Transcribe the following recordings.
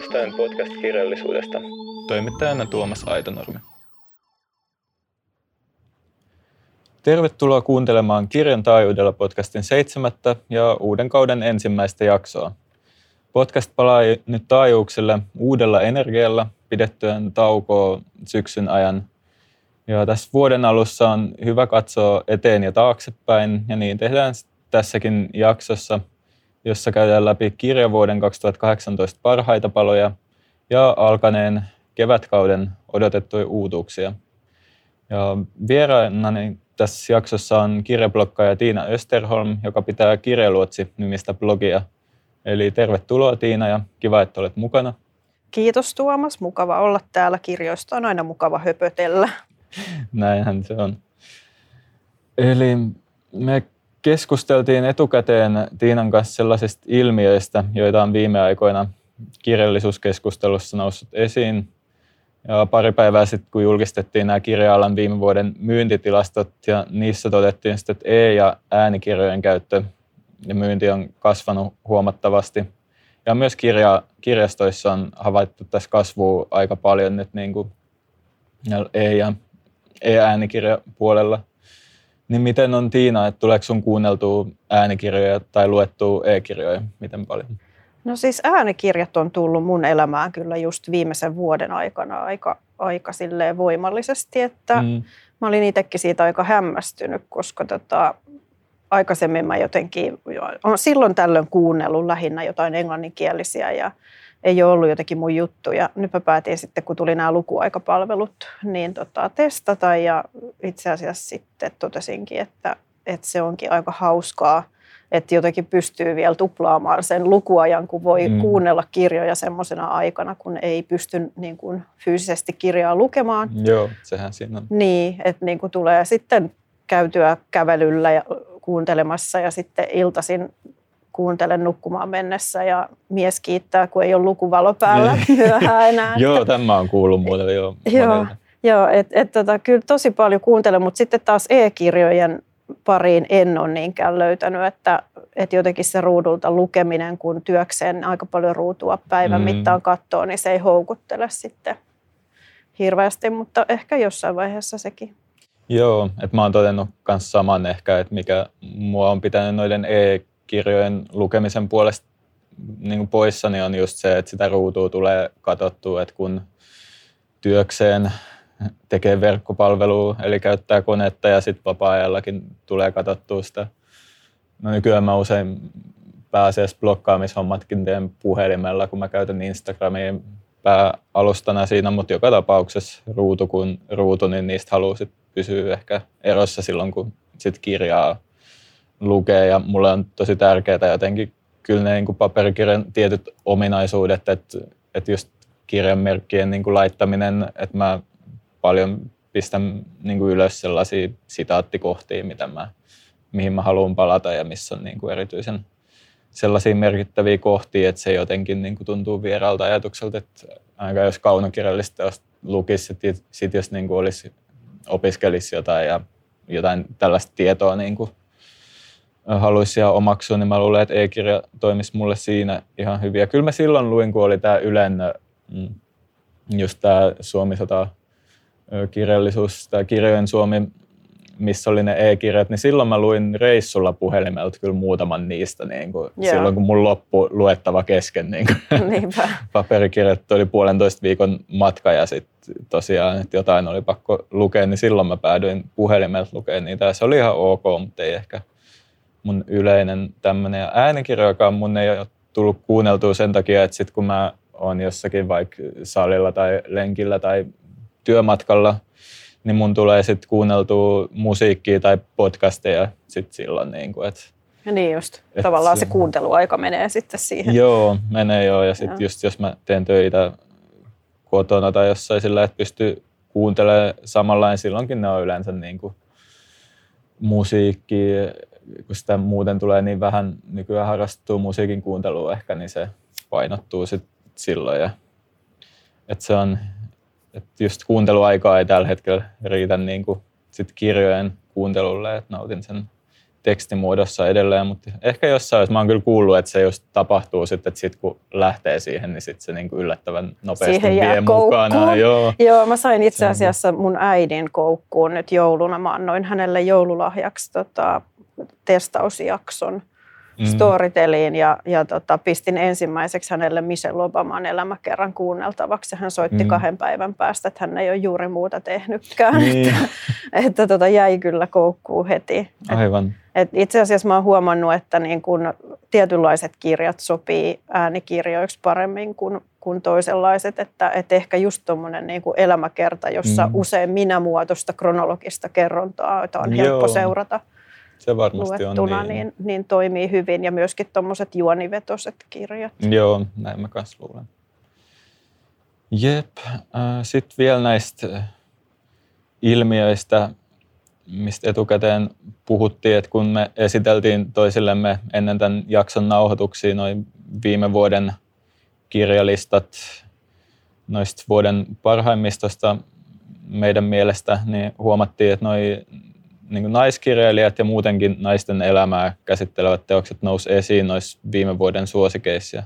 uudestaan podcast-kirjallisuudesta. Toimittajana Tuomas Aitonurmi. Tervetuloa kuuntelemaan Kirjan taajuudella podcastin seitsemättä ja uuden kauden ensimmäistä jaksoa. Podcast palaa nyt taajuuksille uudella energialla pidettyään taukoa syksyn ajan. Ja tässä vuoden alussa on hyvä katsoa eteen ja taaksepäin, ja niin tehdään tässäkin jaksossa – jossa käydään läpi kirjavuoden 2018 parhaita paloja ja alkaneen kevätkauden odotettuja uutuuksia. Ja vieraanani tässä jaksossa on kirjablokkaaja Tiina Österholm, joka pitää Kirjaluotsi-nimistä blogia. Eli tervetuloa Tiina ja kiva, että olet mukana. Kiitos Tuomas, mukava olla täällä. Kirjoista on aina mukava höpötellä. Näinhän se on. Eli me keskusteltiin etukäteen Tiinan kanssa sellaisista ilmiöistä, joita on viime aikoina kirjallisuuskeskustelussa noussut esiin. Ja pari päivää sitten, kun julkistettiin nämä kirja-alan viime vuoden myyntitilastot, ja niissä todettiin sitten, että e- ja äänikirjojen käyttö ja myynti on kasvanut huomattavasti. Ja myös kirja, kirjastoissa on havaittu tässä kasvua aika paljon nyt niin kuin e- ja e-äänikirjapuolella. Niin miten on Tiina, että tuleeko sun kuunneltua äänikirjoja tai luettua e-kirjoja, miten paljon? No siis äänikirjat on tullut mun elämään kyllä just viimeisen vuoden aikana aika, aika silleen voimallisesti, että mm. mä olin itsekin siitä aika hämmästynyt, koska tota, aikaisemmin mä jotenkin, on silloin tällöin kuunnellut lähinnä jotain englanninkielisiä ja ei ole ollut jotenkin mun juttu. Ja nyt mä päätin sitten, kun tuli nämä lukuaikapalvelut, niin tota, testata. Ja itse asiassa sitten totesinkin, että, että se onkin aika hauskaa, että jotenkin pystyy vielä tuplaamaan sen lukuajan, kun voi mm. kuunnella kirjoja semmoisena aikana, kun ei pysty niin kuin, fyysisesti kirjaa lukemaan. Joo, sehän siinä on. Niin, että niin kuin tulee sitten käytyä kävelyllä ja kuuntelemassa ja sitten iltasin kuuntelen nukkumaan mennessä ja mies kiittää, kun ei ole lukuvalo päällä niin. myöhään enää. joo, tämä on kuullut muuten jo Joo, joo että et, tota, kyllä tosi paljon kuuntelen, mutta sitten taas e-kirjojen pariin en ole niinkään löytänyt, että, että jotenkin se ruudulta lukeminen, kun työkseen aika paljon ruutua päivän mm. mittaan katsoo, niin se ei houkuttele sitten hirveästi, mutta ehkä jossain vaiheessa sekin. Joo, että mä oon todennut myös saman ehkä, että mikä mua on pitänyt noiden e kirjojen lukemisen puolesta niin poissa, niin on just se, että sitä ruutua tulee katsottua, että kun työkseen tekee verkkopalvelua, eli käyttää konetta ja sitten vapaa-ajallakin tulee katsottua sitä. No nykyään mä usein pääasiassa blokkaamishommatkin teen puhelimella, kun mä käytän Instagramia pääalustana siinä, mutta joka tapauksessa ruutu kun ruutu, niin niistä haluaa sit pysyä ehkä erossa silloin, kun sit kirjaa lukee ja mulle on tosi tärkeää jotenkin kyllä ne niin kuin paperikirjan tietyt ominaisuudet, että, että just kirjanmerkkien niin kuin laittaminen, että mä paljon pistän niin kuin ylös sellaisia sitaattikohtia, mitä mä, mihin mä haluan palata ja missä on niin kuin erityisen sellaisia merkittäviä kohtia, että se jotenkin niin kuin tuntuu vieraalta ajatukselta, että aika jos kaunokirjallista lukisi, että sit jos niin kuin olisi, opiskelisi jotain ja jotain tällaista tietoa niin kuin haluaisi ja omaksua, niin mä luulen, että e-kirja toimisi mulle siinä ihan hyvin. Ja kyllä mä silloin luin, kun oli tämä Ylen, mm, just tämä Suomi 100 kirjallisuus, tämä Kirjojen Suomi, missä oli ne e-kirjat, niin silloin mä luin reissulla puhelimelta kyllä muutaman niistä, niin kuin silloin kun mun loppu luettava kesken. Niin kuin paperikirjat oli puolentoista viikon matka ja sitten tosiaan, että jotain oli pakko lukea, niin silloin mä päädyin puhelimelta lukemaan niitä. Ja se oli ihan ok, mutta ei ehkä mun yleinen tämmöinen. Äänikirjoakaan mun ei ole tullut kuunneltua sen takia, että sit kun mä oon jossakin vaikka salilla tai lenkillä tai työmatkalla, niin mun tulee sitten kuunneltua musiikkia tai podcasteja sit silloin. Niin kuin, et, ja niin just, et tavallaan se, se kuunteluaika menee sitten siihen. Joo, menee joo. Ja sitten just jos mä teen töitä kotona tai jossain sillä, että pystyy kuuntelemaan samalla, niin silloinkin ne on yleensä niin kuin musiikki, kun sitä muuten tulee niin vähän nykyään harrastuu musiikin kuuntelua ehkä, niin se painottuu sit silloin. Ja, että se on, että just kuunteluaikaa ei tällä hetkellä riitä niin kuin sit kirjojen kuuntelulle, että nautin sen tekstimuodossa edelleen, mutta ehkä jossain, jos mä oon kyllä kuullut, että se just tapahtuu sitten, että sit kun lähtee siihen, niin sitten se niin kuin yllättävän nopeasti siihen vie mukana. Joo. Joo, mä sain itse asiassa mun äidin koukkuun nyt jouluna. Mä annoin hänelle joululahjaksi tota, testausjakson mm. Storyteliin ja, ja tota, pistin ensimmäiseksi hänelle Michelle Obaman elämäkerran kuunneltavaksi. Hän soitti mm. kahden päivän päästä, että hän ei ole juuri muuta tehnytkään. Niin. Että, että tota, jäi kyllä koukkuu heti. Aivan. Et, et itse asiassa mä oon huomannut, että niin kun tietynlaiset kirjat sopii äänikirjoiksi paremmin kuin, kuin toisenlaiset. Että, et ehkä just tuommoinen niin elämäkerta, jossa mm. usein minä-muotoista kronologista kerrontaa, jota on Joo. helppo seurata se varmasti luettuna, on niin. Niin, niin toimii hyvin. Ja myöskin tuommoiset juonivetoset kirjat. Joo, näin mä kanssa luulen. Jep. Äh, Sitten vielä näistä ilmiöistä, mistä etukäteen puhuttiin, että kun me esiteltiin toisillemme ennen tämän jakson nauhoituksia noin viime vuoden kirjalistat noista vuoden parhaimmistosta meidän mielestä, niin huomattiin, että noi niin kuin naiskirjailijat ja muutenkin naisten elämää käsittelevät teokset nousi esiin noissa viime vuoden suosikeissa.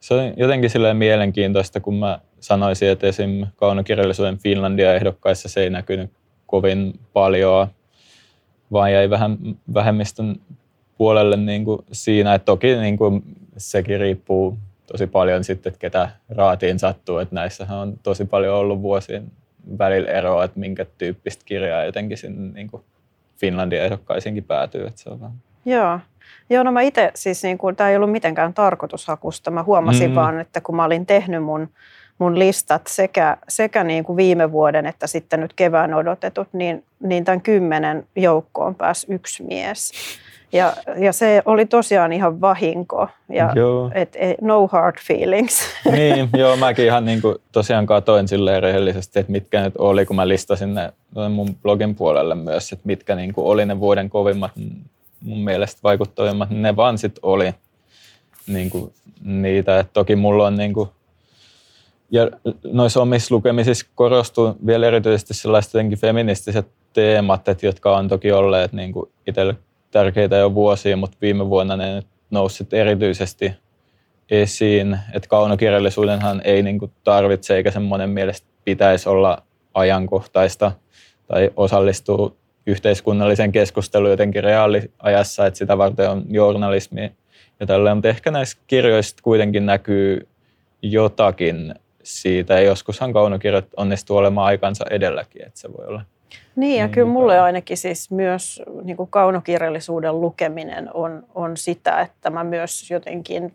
Se on jotenkin silleen mielenkiintoista, kun mä sanoisin, että esim. kaunokirjallisuuden Finlandia-ehdokkaissa se ei näkynyt kovin paljon, vaan jäi vähän vähemmistön puolelle niin kuin siinä, että toki niin kuin sekin riippuu tosi paljon sitten, että ketä raatiin sattuu, että näissähän on tosi paljon ollut vuosien välillä eroa, että minkä tyyppistä kirjaa jotenkin sinne niin kuin Finlandia ehdokkaisiinkin päätyy. Että se on vähän... Joo. Joo, no mä itse siis, niin kuin, tämä ei ollut mitenkään tarkoitushakusta. Mä huomasin mm. vaan, että kun mä olin tehnyt mun, mun listat sekä, sekä niin kuin viime vuoden että sitten nyt kevään odotetut, niin, niin tämän kymmenen joukkoon pääsi yksi mies. Ja, ja se oli tosiaan ihan vahinko. Ja joo. Et, et, no hard feelings. Niin, joo, mäkin ihan niin kuin tosiaan katoin silleen rehellisesti, että mitkä nyt oli, kun mä listasin ne mun blogin puolelle myös, että mitkä niin kuin oli ne vuoden kovimmat mun mielestä vaikuttavimmat, ne vaan sitten oli niin kuin niitä. Et toki mulla on niin kuin, ja noissa omissa lukemisissa korostuu vielä erityisesti sellaiset feministiset teemat, että jotka on toki olleet niin kuin itselle tärkeitä jo vuosia, mutta viime vuonna ne nyt erityisesti esiin, että kaunokirjallisuudenhan ei niin kuin tarvitse eikä semmoinen mielestä pitäisi olla ajankohtaista tai osallistua yhteiskunnalliseen keskusteluun jotenkin reaaliajassa, että sitä varten on journalismi ja tälleen, mutta ehkä näissä kirjoissa kuitenkin näkyy jotakin siitä, ja joskushan kaunokirjat onnistuu olemaan aikansa edelläkin, että se voi olla niin, ja niin, kyllä mulle ainakin siis myös niin kuin kaunokirjallisuuden lukeminen on, on sitä, että mä myös jotenkin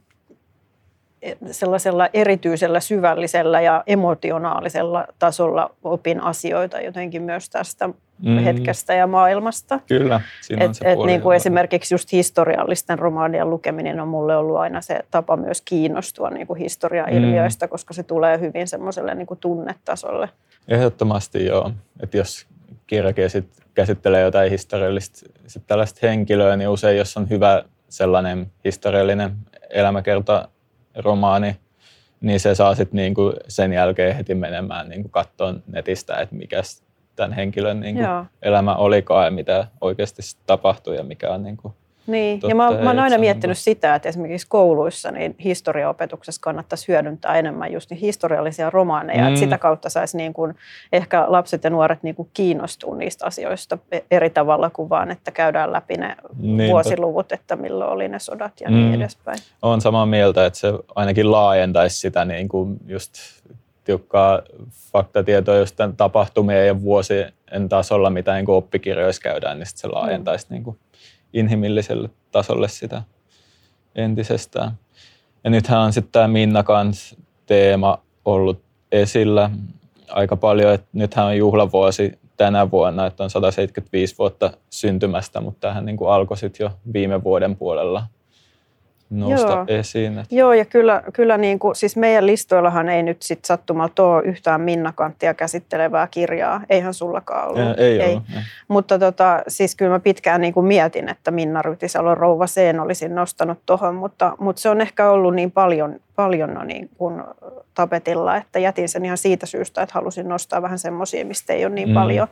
sellaisella erityisellä syvällisellä ja emotionaalisella tasolla opin asioita jotenkin myös tästä mm. hetkestä ja maailmasta. Kyllä, siinä et, on se et niin kuin esimerkiksi just historiallisten romaanien lukeminen on mulle ollut aina se tapa myös kiinnostua niin kuin historiailmiöistä, mm. koska se tulee hyvin semmoiselle niin kuin tunnetasolle. Ehdottomasti joo. Että jos kirjakin sit käsittelee jotain historiallista sit tällaista henkilöä, niin usein jos on hyvä sellainen historiallinen elämäkerta romaani, niin se saa sitten niinku sen jälkeen heti menemään niinku katsoa netistä, että mikä tämän henkilön niinku elämä olikaan ja mitä oikeasti tapahtui ja mikä on niinku niin, Totta, ja mä, mä oon aina miettinyt sitä, että esimerkiksi kouluissa niin historiaopetuksessa kannattaisi hyödyntää enemmän just niin historiallisia romaaneja, mm. että sitä kautta saisi niin kuin, ehkä lapset ja nuoret niin kuin kiinnostua niistä asioista e- eri tavalla kuin vaan, että käydään läpi ne niin, vuosiluvut, että milloin oli ne sodat ja niin mm. niin edespäin. Olen samaa mieltä, että se ainakin laajentaisi sitä niin kuin just tiukkaa faktatietoa just tämän tapahtumien ja vuosien tasolla, mitä niin oppikirjoissa käydään, niin se laajentaisi mm. niin kuin inhimilliselle tasolle sitä entisestään. Ja nythän on sitten tämä Minna kans teema ollut esillä aika paljon, että nythän on juhlavuosi tänä vuonna, että on 175 vuotta syntymästä, mutta tämähän niin alkoi sitten jo viime vuoden puolella. Nousta Joo. esiin. Että... Joo, ja kyllä, kyllä niin kuin, siis meidän listoillahan ei nyt sit sattumalta ole yhtään Minna Kanttia käsittelevää kirjaa. Eihän sullakaan ollut. Ja, ei, ei. Ollut, ei. Mutta tota, siis kyllä mä pitkään niin kuin mietin, että Minna Rytisalon rouva Seen olisin nostanut tuohon, mutta, mutta se on ehkä ollut niin paljon, paljon no niin kuin tapetilla, että jätin sen ihan siitä syystä, että halusin nostaa vähän semmoisia, mistä ei ole niin mm. paljon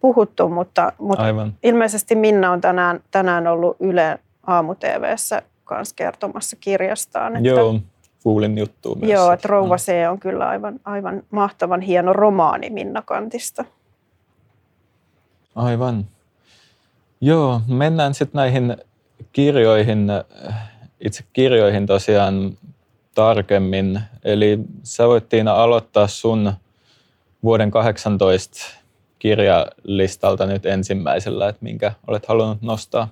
puhuttu, mutta, mutta Aivan. ilmeisesti Minna on tänään, tänään ollut Yle aamu TVssä kanssa kertomassa kirjastaan. Että, joo, kuulin juttu myös. Joo, että Rouva C on kyllä aivan, aivan mahtavan hieno romaani Minna Kantista. Aivan. Joo, mennään sitten näihin kirjoihin, itse kirjoihin tosiaan tarkemmin. Eli sä voit Tiina aloittaa sun vuoden 18 kirjalistalta nyt ensimmäisellä, että minkä olet halunnut nostaa.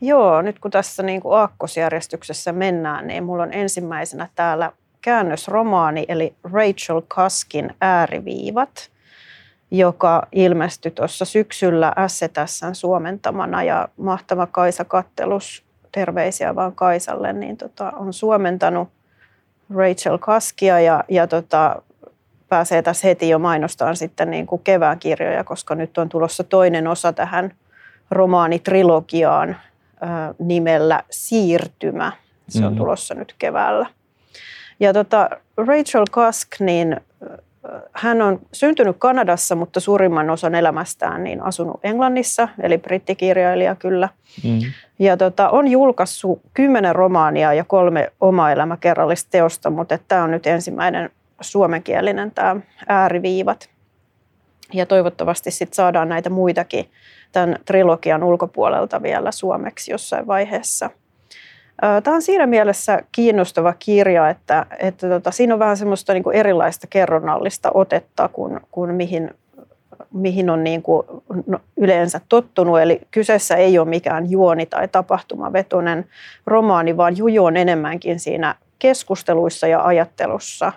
Joo, nyt kun tässä niin kuin aakkosjärjestyksessä mennään, niin mulla on ensimmäisenä täällä käännösromaani, eli Rachel Kaskin Ääriviivat, joka ilmestyi tuossa syksyllä SETSn suomentamana. Ja mahtava Kaisa Kattelus, terveisiä vaan Kaisalle, niin tota, on suomentanut Rachel Kaskia ja, ja tota, pääsee tässä heti jo mainostaan sitten niin kuin kevään kirjoja, koska nyt on tulossa toinen osa tähän romaanitrilogiaan, nimellä Siirtymä. Se on mm-hmm. tulossa nyt keväällä. Ja tota, Rachel Kask, niin hän on syntynyt Kanadassa, mutta suurimman osan elämästään niin asunut Englannissa, eli brittikirjailija kyllä. Mm. Ja tota, on julkaissut kymmenen romaania ja kolme oma elämäkerrallista teosta, mutta tämä on nyt ensimmäinen suomenkielinen tämä ääriviivat. Ja toivottavasti sitten saadaan näitä muitakin tämän trilogian ulkopuolelta vielä suomeksi jossain vaiheessa. Tämä on siinä mielessä kiinnostava kirja, että, että tota, siinä on vähän semmoista niin kuin erilaista kerronnallista otetta kuin, kuin mihin, mihin on niin kuin no, yleensä tottunut. Eli kyseessä ei ole mikään juoni- tai tapahtumavetoinen romaani, vaan juju on enemmänkin siinä keskusteluissa ja ajattelussa.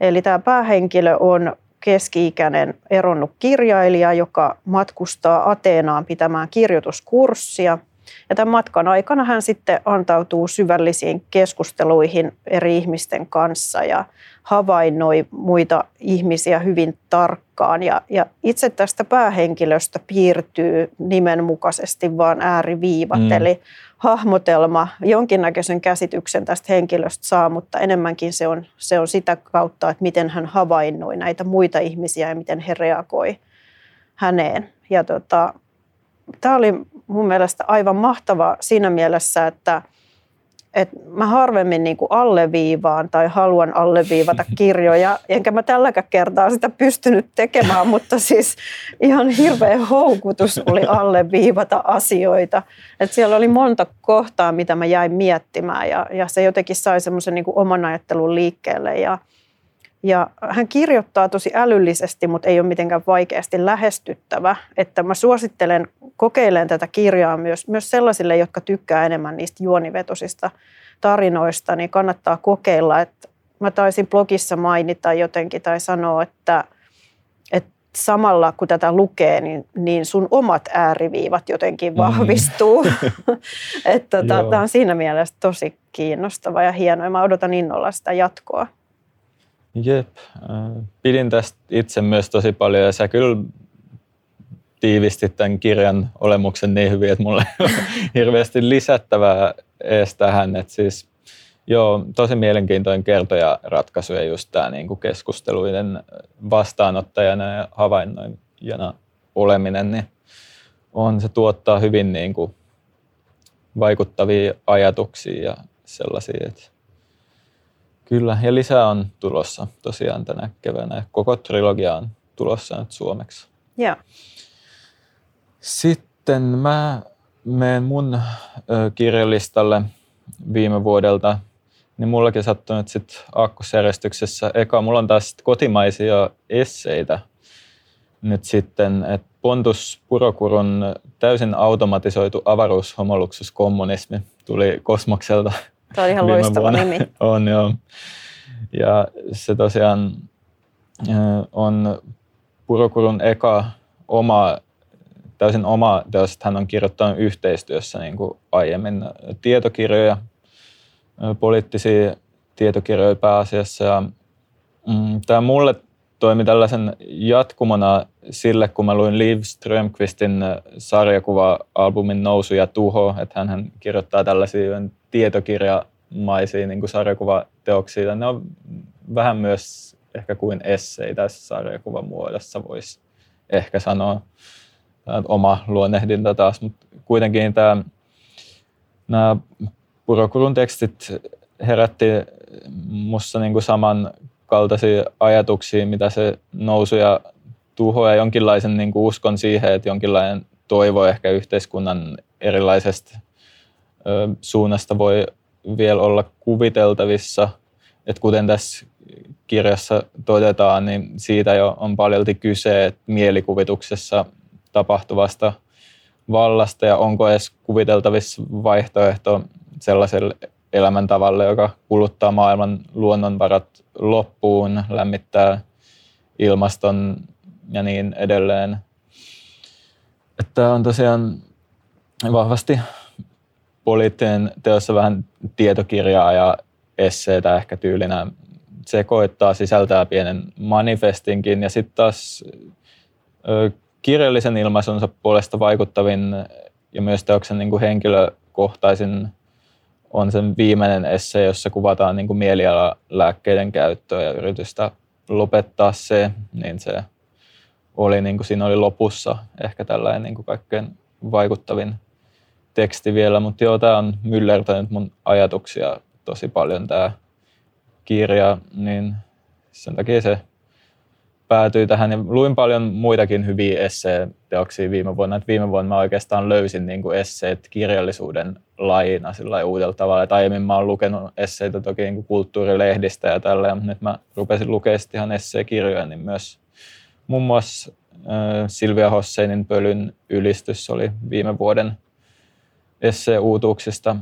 Eli tämä päähenkilö on keski-ikäinen eronnut kirjailija, joka matkustaa Ateenaan pitämään kirjoituskurssia. Ja tämän matkan aikana hän sitten antautuu syvällisiin keskusteluihin eri ihmisten kanssa ja havainnoi muita ihmisiä hyvin tarkkaan. Ja, ja itse tästä päähenkilöstä piirtyy nimenmukaisesti vain ääriviivat, mm. eli hahmotelma, jonkinnäköisen käsityksen tästä henkilöstä saa, mutta enemmänkin se on, se on sitä kautta, että miten hän havainnoi näitä muita ihmisiä ja miten he reagoi häneen. Ja tota, tämä oli mun mielestä aivan mahtava siinä mielessä, että – että mä harvemmin niin kuin alleviivaan tai haluan alleviivata kirjoja, enkä mä tälläkään kertaa sitä pystynyt tekemään, mutta siis ihan hirveä houkutus oli alleviivata asioita. Et siellä oli monta kohtaa, mitä mä jäin miettimään ja, ja se jotenkin sai semmoisen niin oman ajattelun liikkeelle ja, ja hän kirjoittaa tosi älyllisesti, mutta ei ole mitenkään vaikeasti lähestyttävä. Että mä suosittelen kokeilemaan tätä kirjaa myös, myös sellaisille, jotka tykkää enemmän niistä juonivetosista tarinoista, niin kannattaa kokeilla. Että mä taisin blogissa mainita jotenkin tai sanoa, että, että samalla kun tätä lukee, niin, niin sun omat ääriviivat jotenkin mm. vahvistuu. Mm. että tota, tämä on siinä mielessä tosi kiinnostava ja hieno ja mä odotan innolla sitä jatkoa. Jep, äh, pidin tästä itse myös tosi paljon ja sä kyllä tiivistit tämän kirjan olemuksen niin hyvin, että mulle on hirveästi lisättävää edes tähän. Että siis, joo, tosi mielenkiintoinen kertoja ratkaisu ja just tämä niin kuin keskusteluiden vastaanottajana ja havainnoijana oleminen, niin on, se tuottaa hyvin niin kuin vaikuttavia ajatuksia ja sellaisia, että Kyllä, ja lisää on tulossa tosiaan tänä keväänä. Koko trilogia on tulossa nyt suomeksi. Joo. Sitten mä menen mun ö, kirjalistalle viime vuodelta, niin mullakin sattuu nyt sitten aakkosjärjestyksessä. Eka, mulla on taas kotimaisia esseitä nyt sitten, että Pontus Purokurun täysin automatisoitu avaruushomoluksuskommunismi tuli Kosmokselta Tämä on ihan loistava vuonna. nimi. on joo. Ja se tosiaan on Purokurun eka oma, täysin oma teos, hän on kirjoittanut yhteistyössä niin kuin aiemmin tietokirjoja poliittisia tietokirjoja pääasiassa. Ja, mm, tämä mulle toimi tällaisen jatkumona sille, kun mä luin Liv Strömqvistin sarjakuva-albumin Nousu ja tuho, että hän kirjoittaa tällaisia tietokirjamaisia niin kuin sarjakuvateoksia. Ne on vähän myös ehkä kuin esseitä sarjakuvan muodossa voisi ehkä sanoa. Tämä oma luonnehdinta taas, mutta kuitenkin tämä, nämä Purokurun tekstit herätti minussa niin saman kaltaisia ajatuksia, mitä se nousu ja tuho ja jonkinlaisen niin kuin uskon siihen, että jonkinlainen toivo ehkä yhteiskunnan erilaisesta suunnasta voi vielä olla kuviteltavissa. Et kuten tässä kirjassa todetaan, niin siitä jo on paljolti kyse, että mielikuvituksessa tapahtuvasta vallasta ja onko edes kuviteltavissa vaihtoehto sellaiselle elämäntavalle, joka kuluttaa maailman luonnonvarat loppuun, lämmittää ilmaston ja niin edelleen. Että on tosiaan vahvasti poliittinen teossa vähän tietokirjaa ja esseitä ehkä tyylinä. Se koittaa sisältää pienen manifestinkin ja sitten taas kirjallisen ilmaisunsa puolesta vaikuttavin ja myös teoksen niin kuin henkilökohtaisin on sen viimeinen esse, jossa kuvataan niin kuin mielialalääkkeiden käyttöä ja yritystä lopettaa se, niin se oli, niin kuin siinä oli lopussa ehkä tällainen niin kuin kaikkein vaikuttavin teksti vielä, mutta joo, tämä on myllertänyt mun ajatuksia tosi paljon tämä kirja, niin sen takia se päätyi tähän. Ja luin paljon muitakin hyviä esseeteoksia viime vuonna. Et viime vuonna mä oikeastaan löysin niin kuin esseet kirjallisuuden lajina sillä uudella tavalla. Et aiemmin mä oon lukenut esseitä toki niin kuin kulttuurilehdistä ja tällä, mutta nyt mä rupesin lukemaan ihan esseekirjoja, niin myös muun muassa Silvia Hosseinin Pölyn ylistys oli viime vuoden essee-uutuuksista.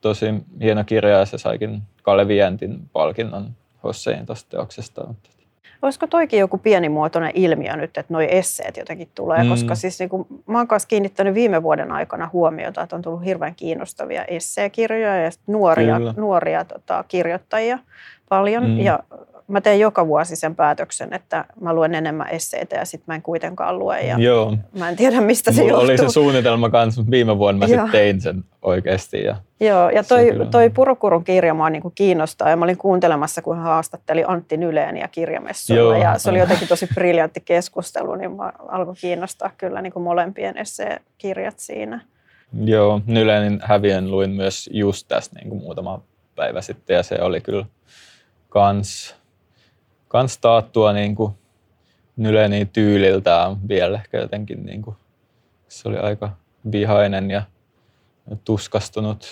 Tosi hieno kirja ja se saikin Kalevi Jäntin palkinnon Hossein tuosta teoksesta. Olisiko toikin joku pienimuotoinen ilmiö nyt, että nuo esseet jotenkin tulee? Mm. Koska siis niin kuin, mä oon kanssa kiinnittänyt viime vuoden aikana huomiota, että on tullut hirveän kiinnostavia esseekirjoja ja nuoria, nuoria tota, kirjoittajia paljon. Mm. Ja mä teen joka vuosi sen päätöksen, että mä luen enemmän esseitä ja sitten mä en kuitenkaan lue. Ja Joo. Mä en tiedä, mistä se Mulla johtuu. oli se suunnitelma kanssa, mutta viime vuonna mä sitten tein sen oikeasti. Ja Joo, ja toi, toi Purukurun kirja mua niinku kiinnostaa. Ja mä olin kuuntelemassa, kun hän haastatteli Antti Nyleeniä kirjamessuilla. Joo. Ja se oli jotenkin tosi briljantti keskustelu, niin mä alkoi kiinnostaa kyllä niinku molempien esseekirjat siinä. Joo, Nyleenin häviön luin myös just tästä niin kuin muutama päivä sitten ja se oli kyllä kans kans taattua niin kuin Nyleni tyyliltään vielä ehkä jotenkin niin kuin, se oli aika vihainen ja tuskastunut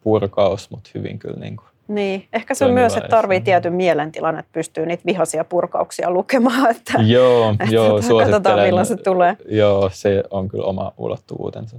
purkaus, mutta hyvin kyllä niin kuin niin, ehkä se on myös, että tarvii tietyn mielentilan, että pystyy niitä vihaisia purkauksia lukemaan. Että, joo, että joo Katsotaan milloin se tulee. Joo, se on kyllä oma ulottuvuutensa.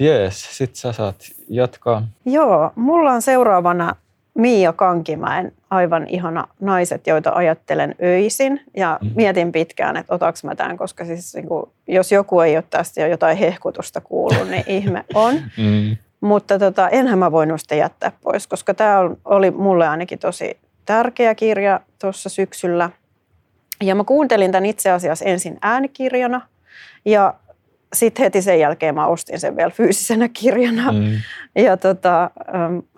Jees, sit sä saat jatkaa. Joo, mulla on seuraavana Miia Kankimäen aivan ihana naiset, joita ajattelen öisin. Ja mm. mietin pitkään, että otaks mä tämän, koska siis niin kuin, jos joku ei ole tästä jo jotain hehkutusta kuullut, niin ihme on. Mm. Mutta tota, enhän mä voinut sitä jättää pois, koska tämä oli mulle ainakin tosi tärkeä kirja tuossa syksyllä. Ja mä kuuntelin tämän itse asiassa ensin äänikirjana ja sitten heti sen jälkeen mä ostin sen vielä fyysisenä kirjana. Mm. Ja tota,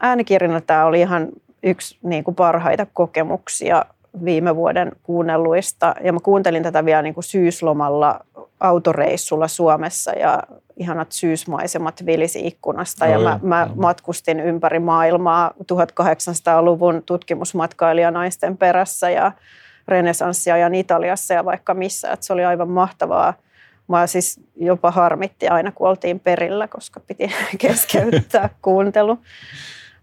äänikirjana tämä oli ihan yksi niin kuin parhaita kokemuksia viime vuoden kuunnelluista. Ja mä kuuntelin tätä vielä niin kuin syyslomalla autoreissulla Suomessa ja ihanat syysmaisemat vilisi ikkunasta. No, ja mä, mä matkustin ympäri maailmaa 1800-luvun tutkimusmatkailijanaisten perässä ja renesanssiajan Italiassa ja vaikka missä. Et se oli aivan mahtavaa Mua siis jopa harmitti aina, kun oltiin perillä, koska piti keskeyttää kuuntelu.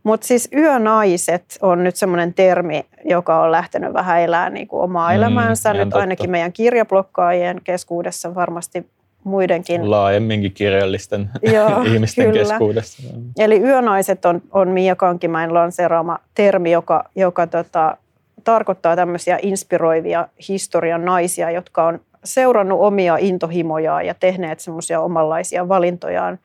Mutta siis yönaiset on nyt semmoinen termi, joka on lähtenyt vähän elämään niin kuin omaa mm, elämäänsä. Nyt totta. ainakin meidän kirjablokkaajien keskuudessa varmasti muidenkin. Laajemminkin kirjallisten Joo, ihmisten kyllä. keskuudessa. Eli yönaiset on, on Mia Kankimäen lanseeraama termi, joka, joka tota, tarkoittaa tämmöisiä inspiroivia historian naisia, jotka on seurannut omia intohimojaan ja tehneet semmoisia omanlaisia valintojaan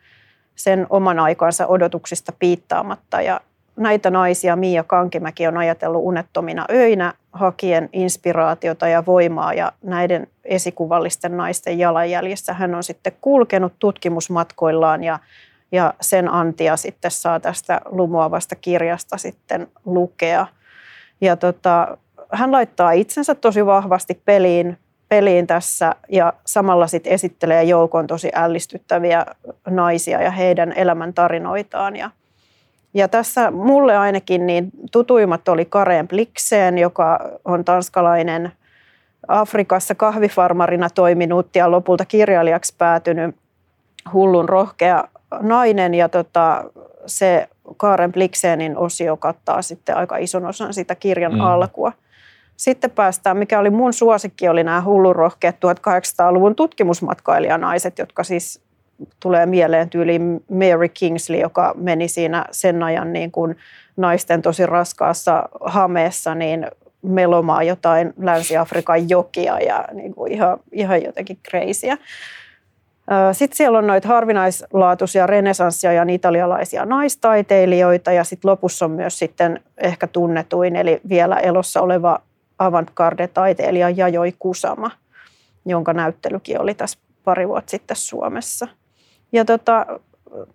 sen oman aikansa odotuksista piittaamatta. Ja näitä naisia Mia Kankimäki on ajatellut unettomina öinä hakien inspiraatiota ja voimaa ja näiden esikuvallisten naisten jalanjäljissä hän on sitten kulkenut tutkimusmatkoillaan ja, ja sen antia sitten saa tästä lumoavasta kirjasta sitten lukea. Ja tota, hän laittaa itsensä tosi vahvasti peliin, peliin tässä ja samalla sitten esittelee joukon tosi ällistyttäviä naisia ja heidän elämäntarinoitaan ja ja tässä mulle ainakin niin tutuimmat oli Karen Blixen, joka on tanskalainen Afrikassa kahvifarmarina toiminut ja lopulta kirjailijaksi päätynyt hullun rohkea nainen. Ja tota, se Karen Blixenin osio kattaa sitten aika ison osan sitä kirjan mm. alkua. Sitten päästään, mikä oli mun suosikki, oli nämä hullun rohkeat 1800-luvun tutkimusmatkailijanaiset, jotka siis tulee mieleen tyyliin Mary Kingsley, joka meni siinä sen ajan niin kuin naisten tosi raskaassa hameessa niin melomaan jotain Länsi-Afrikan jokia ja niin kuin ihan, ihan jotenkin kreisiä. Sitten siellä on noita harvinaislaatuisia renesanssia ja italialaisia naistaiteilijoita ja sitten lopussa on myös sitten ehkä tunnetuin eli vielä elossa oleva avantgarde-taiteilija Jajoi Kusama, jonka näyttelykin oli tässä pari vuotta sitten Suomessa – ja tota,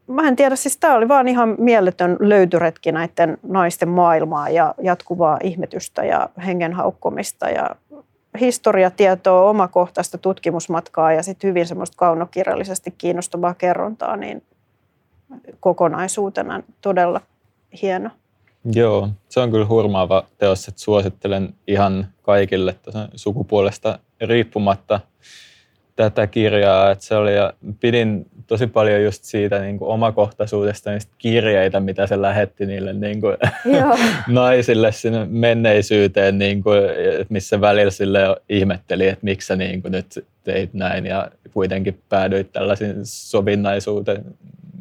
mä en tiedä, siis tämä oli vaan ihan mieletön löytyretki näiden naisten maailmaa ja jatkuvaa ihmetystä ja hengenhaukkomista ja historiatietoa, omakohtaista tutkimusmatkaa ja sitten hyvin semmoista kaunokirjallisesti kiinnostavaa kerrontaa, niin kokonaisuutena todella hieno. Joo, se on kyllä hurmaava teos, että suosittelen ihan kaikille sukupuolesta riippumatta tätä kirjaa, että se oli, ja pidin tosi paljon just siitä niin kuin omakohtaisuudesta, niistä kirjeitä, mitä se lähetti niille niin kuin, naisille sinne menneisyyteen, niin kuin, missä välillä sille ihmetteli, että miksi sä niin kuin nyt teit näin ja kuitenkin päädyit tällaisiin sovinnaisuuteen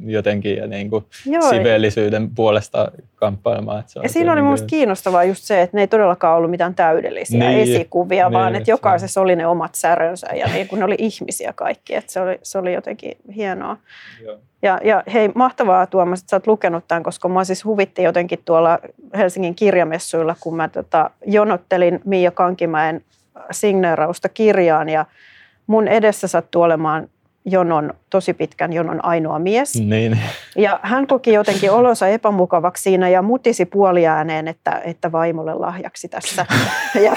jotenkin ja niin kuin siveellisyyden puolesta kamppailemaan. Että se ja siinä oli minusta kiinnostavaa just se, että ne ei todellakaan ollut mitään täydellisiä niin, esikuvia, niin, vaan että jokaisessa oli ne omat särönsä ja niin kuin ne oli ihmisiä kaikki. Että se, oli, se oli jotenkin hienoa. Joo. Ja, ja hei, mahtavaa Tuomas, että sä oot lukenut tämän, koska mä siis huvitti jotenkin tuolla Helsingin kirjamessuilla, kun mä tota, jonottelin Miia Kankimäen signeerausta kirjaan ja mun edessä sattuu olemaan jonon, tosi pitkän jonon ainoa mies. Niin. Ja hän koki jotenkin olonsa epämukavaksi siinä ja mutisi puoliääneen, että, että vaimolle lahjaksi tässä. Ja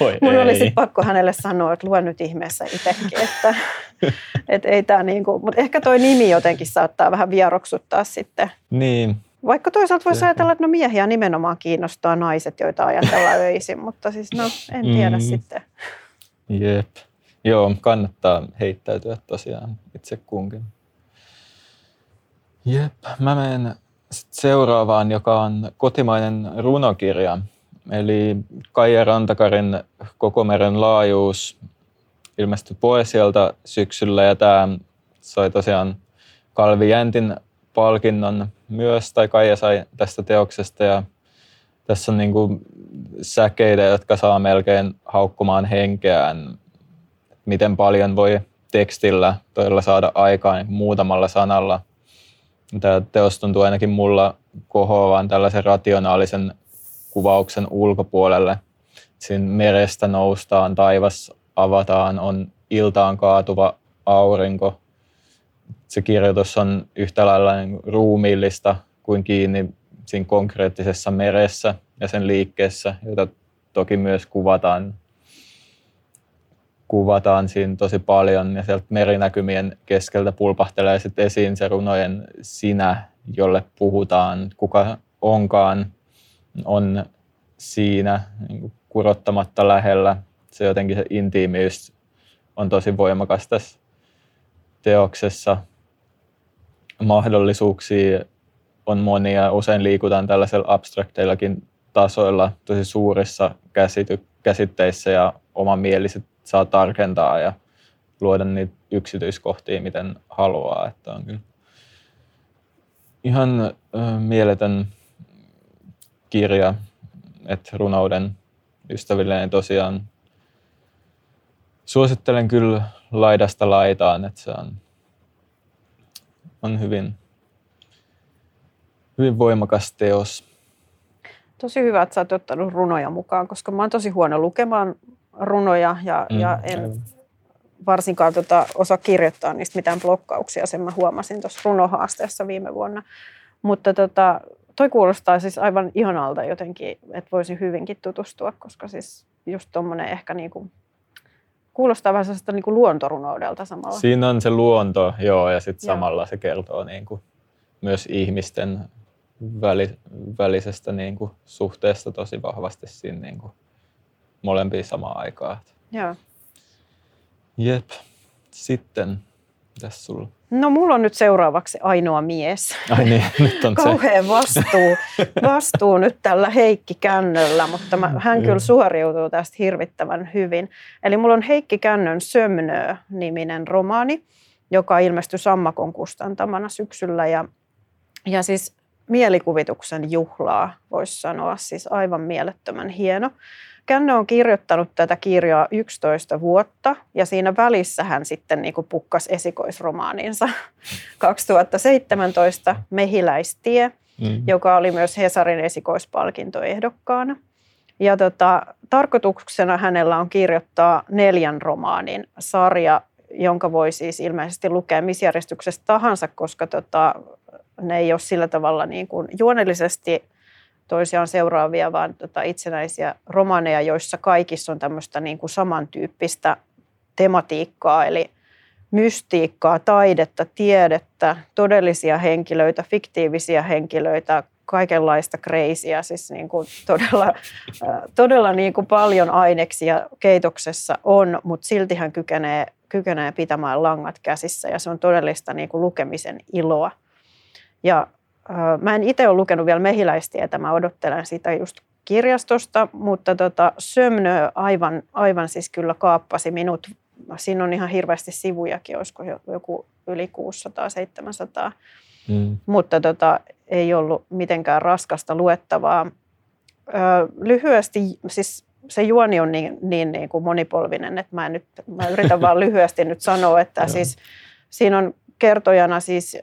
Voi mun ei. olisi pakko hänelle sanoa, että luen nyt ihmeessä itsekin, että, että ei tämä niin kuin, mutta ehkä toi nimi jotenkin saattaa vähän vieroksuttaa sitten. Niin. Vaikka toisaalta voisi ajatella, että no miehiä nimenomaan kiinnostaa naiset, joita ajatellaan öisin, mutta siis no en tiedä mm. sitten. Jep. Joo, kannattaa heittäytyä tosiaan itse kunkin. Jep, mä menen seuraavaan, joka on kotimainen runokirja. Eli Kaija Rantakarin Koko meren laajuus ilmestyi poesialta syksyllä ja tämä sai tosiaan Kalvi Jäntin palkinnon myös, tai Kaija sai tästä teoksesta ja tässä on niin kuin säkeitä, jotka saa melkein haukkumaan henkeään miten paljon voi tekstillä todella saada aikaan niin muutamalla sanalla. Tämä teos tuntuu ainakin mulla kohoavan tällaisen rationaalisen kuvauksen ulkopuolelle. Siinä merestä noustaan, taivas avataan, on iltaan kaatuva aurinko. Se kirjoitus on yhtä lailla niin ruumiillista kuin kiinni siinä konkreettisessa meressä ja sen liikkeessä, jota toki myös kuvataan kuvataan siinä tosi paljon ja sieltä merinäkymien keskeltä pulpahtelee sitten esiin se runojen sinä, jolle puhutaan, kuka onkaan, on siinä niin kurottamatta lähellä. Se jotenkin se intiimiys on tosi voimakas tässä teoksessa. Mahdollisuuksia on monia. Usein liikutaan tällaisilla abstrakteillakin tasoilla tosi suurissa käsity- käsitteissä ja omamieliset saa tarkentaa ja luoda niitä yksityiskohtia, miten haluaa. Että on kyllä ihan mieletön kirja, että runouden ystäville tosiaan suosittelen kyllä laidasta laitaan, että se on, on hyvin, hyvin voimakas teos. Tosi hyvä, että sä oot ottanut runoja mukaan, koska mä oon tosi huono lukemaan runoja ja, mm, ja en varsinkaan tota, osaa kirjoittaa niistä mitään blokkauksia. Sen mä huomasin tuossa runohaasteessa viime vuonna. Mutta tota, toi kuulostaa siis aivan ihanalta jotenkin, että voisi hyvinkin tutustua, koska siis just tuommoinen ehkä niinku, kuulostaa vähän sellaista niinku luontorunoudelta samalla. Siinä on se luonto, joo, ja sitten samalla se kertoo niinku myös ihmisten väli, välisestä niinku suhteesta tosi vahvasti siinä niinku molempia samaan aikaan. Joo. Jep. Sitten, mitäs sulla? No mulla on nyt seuraavaksi ainoa mies. Ai niin, nyt on Kauhean se. vastuu, vastuu nyt tällä Heikki Kännöllä, mutta mä, hän kyllä suoriutuu tästä hirvittävän hyvin. Eli mulla on Heikki Kännön Sömnö-niminen romaani, joka ilmestyi Sammakon kustantamana syksyllä. Ja, ja siis mielikuvituksen juhlaa, voisi sanoa, siis aivan mielettömän hieno. Känne on kirjoittanut tätä kirjaa 11 vuotta ja siinä välissä hän sitten niin kuin pukkasi esikoisromaaninsa 2017 Mehiläistie, mm. joka oli myös Hesarin esikoispalkintoehdokkaana. Ja tota, tarkoituksena hänellä on kirjoittaa neljän romaanin sarja, jonka voi siis ilmeisesti lukea missä tahansa, koska tota, ne ei ole sillä tavalla niin kuin juonellisesti toisiaan seuraavia, vaan tota itsenäisiä romaneja, joissa kaikissa on tämmöistä niin kuin samantyyppistä tematiikkaa, eli mystiikkaa, taidetta, tiedettä, todellisia henkilöitä, fiktiivisiä henkilöitä, kaikenlaista kreisiä, siis niin kuin todella, todella niin kuin paljon aineksia keitoksessa on, mutta silti hän kykenee, kykenee pitämään langat käsissä ja se on todellista niin kuin lukemisen iloa. Ja Mä en itse ole lukenut vielä Mehiläistietä, mä odottelen sitä just kirjastosta, mutta tota, Sömnö aivan, aivan siis kyllä kaappasi minut. Siinä on ihan hirveästi sivujakin, olisiko joku yli 600-700, mm. mutta tota, ei ollut mitenkään raskasta luettavaa. Ö, lyhyesti, siis se juoni on niin, niin, niin kuin monipolvinen, että mä, nyt, mä yritän vaan lyhyesti nyt sanoa, että siis siinä on kertojana siis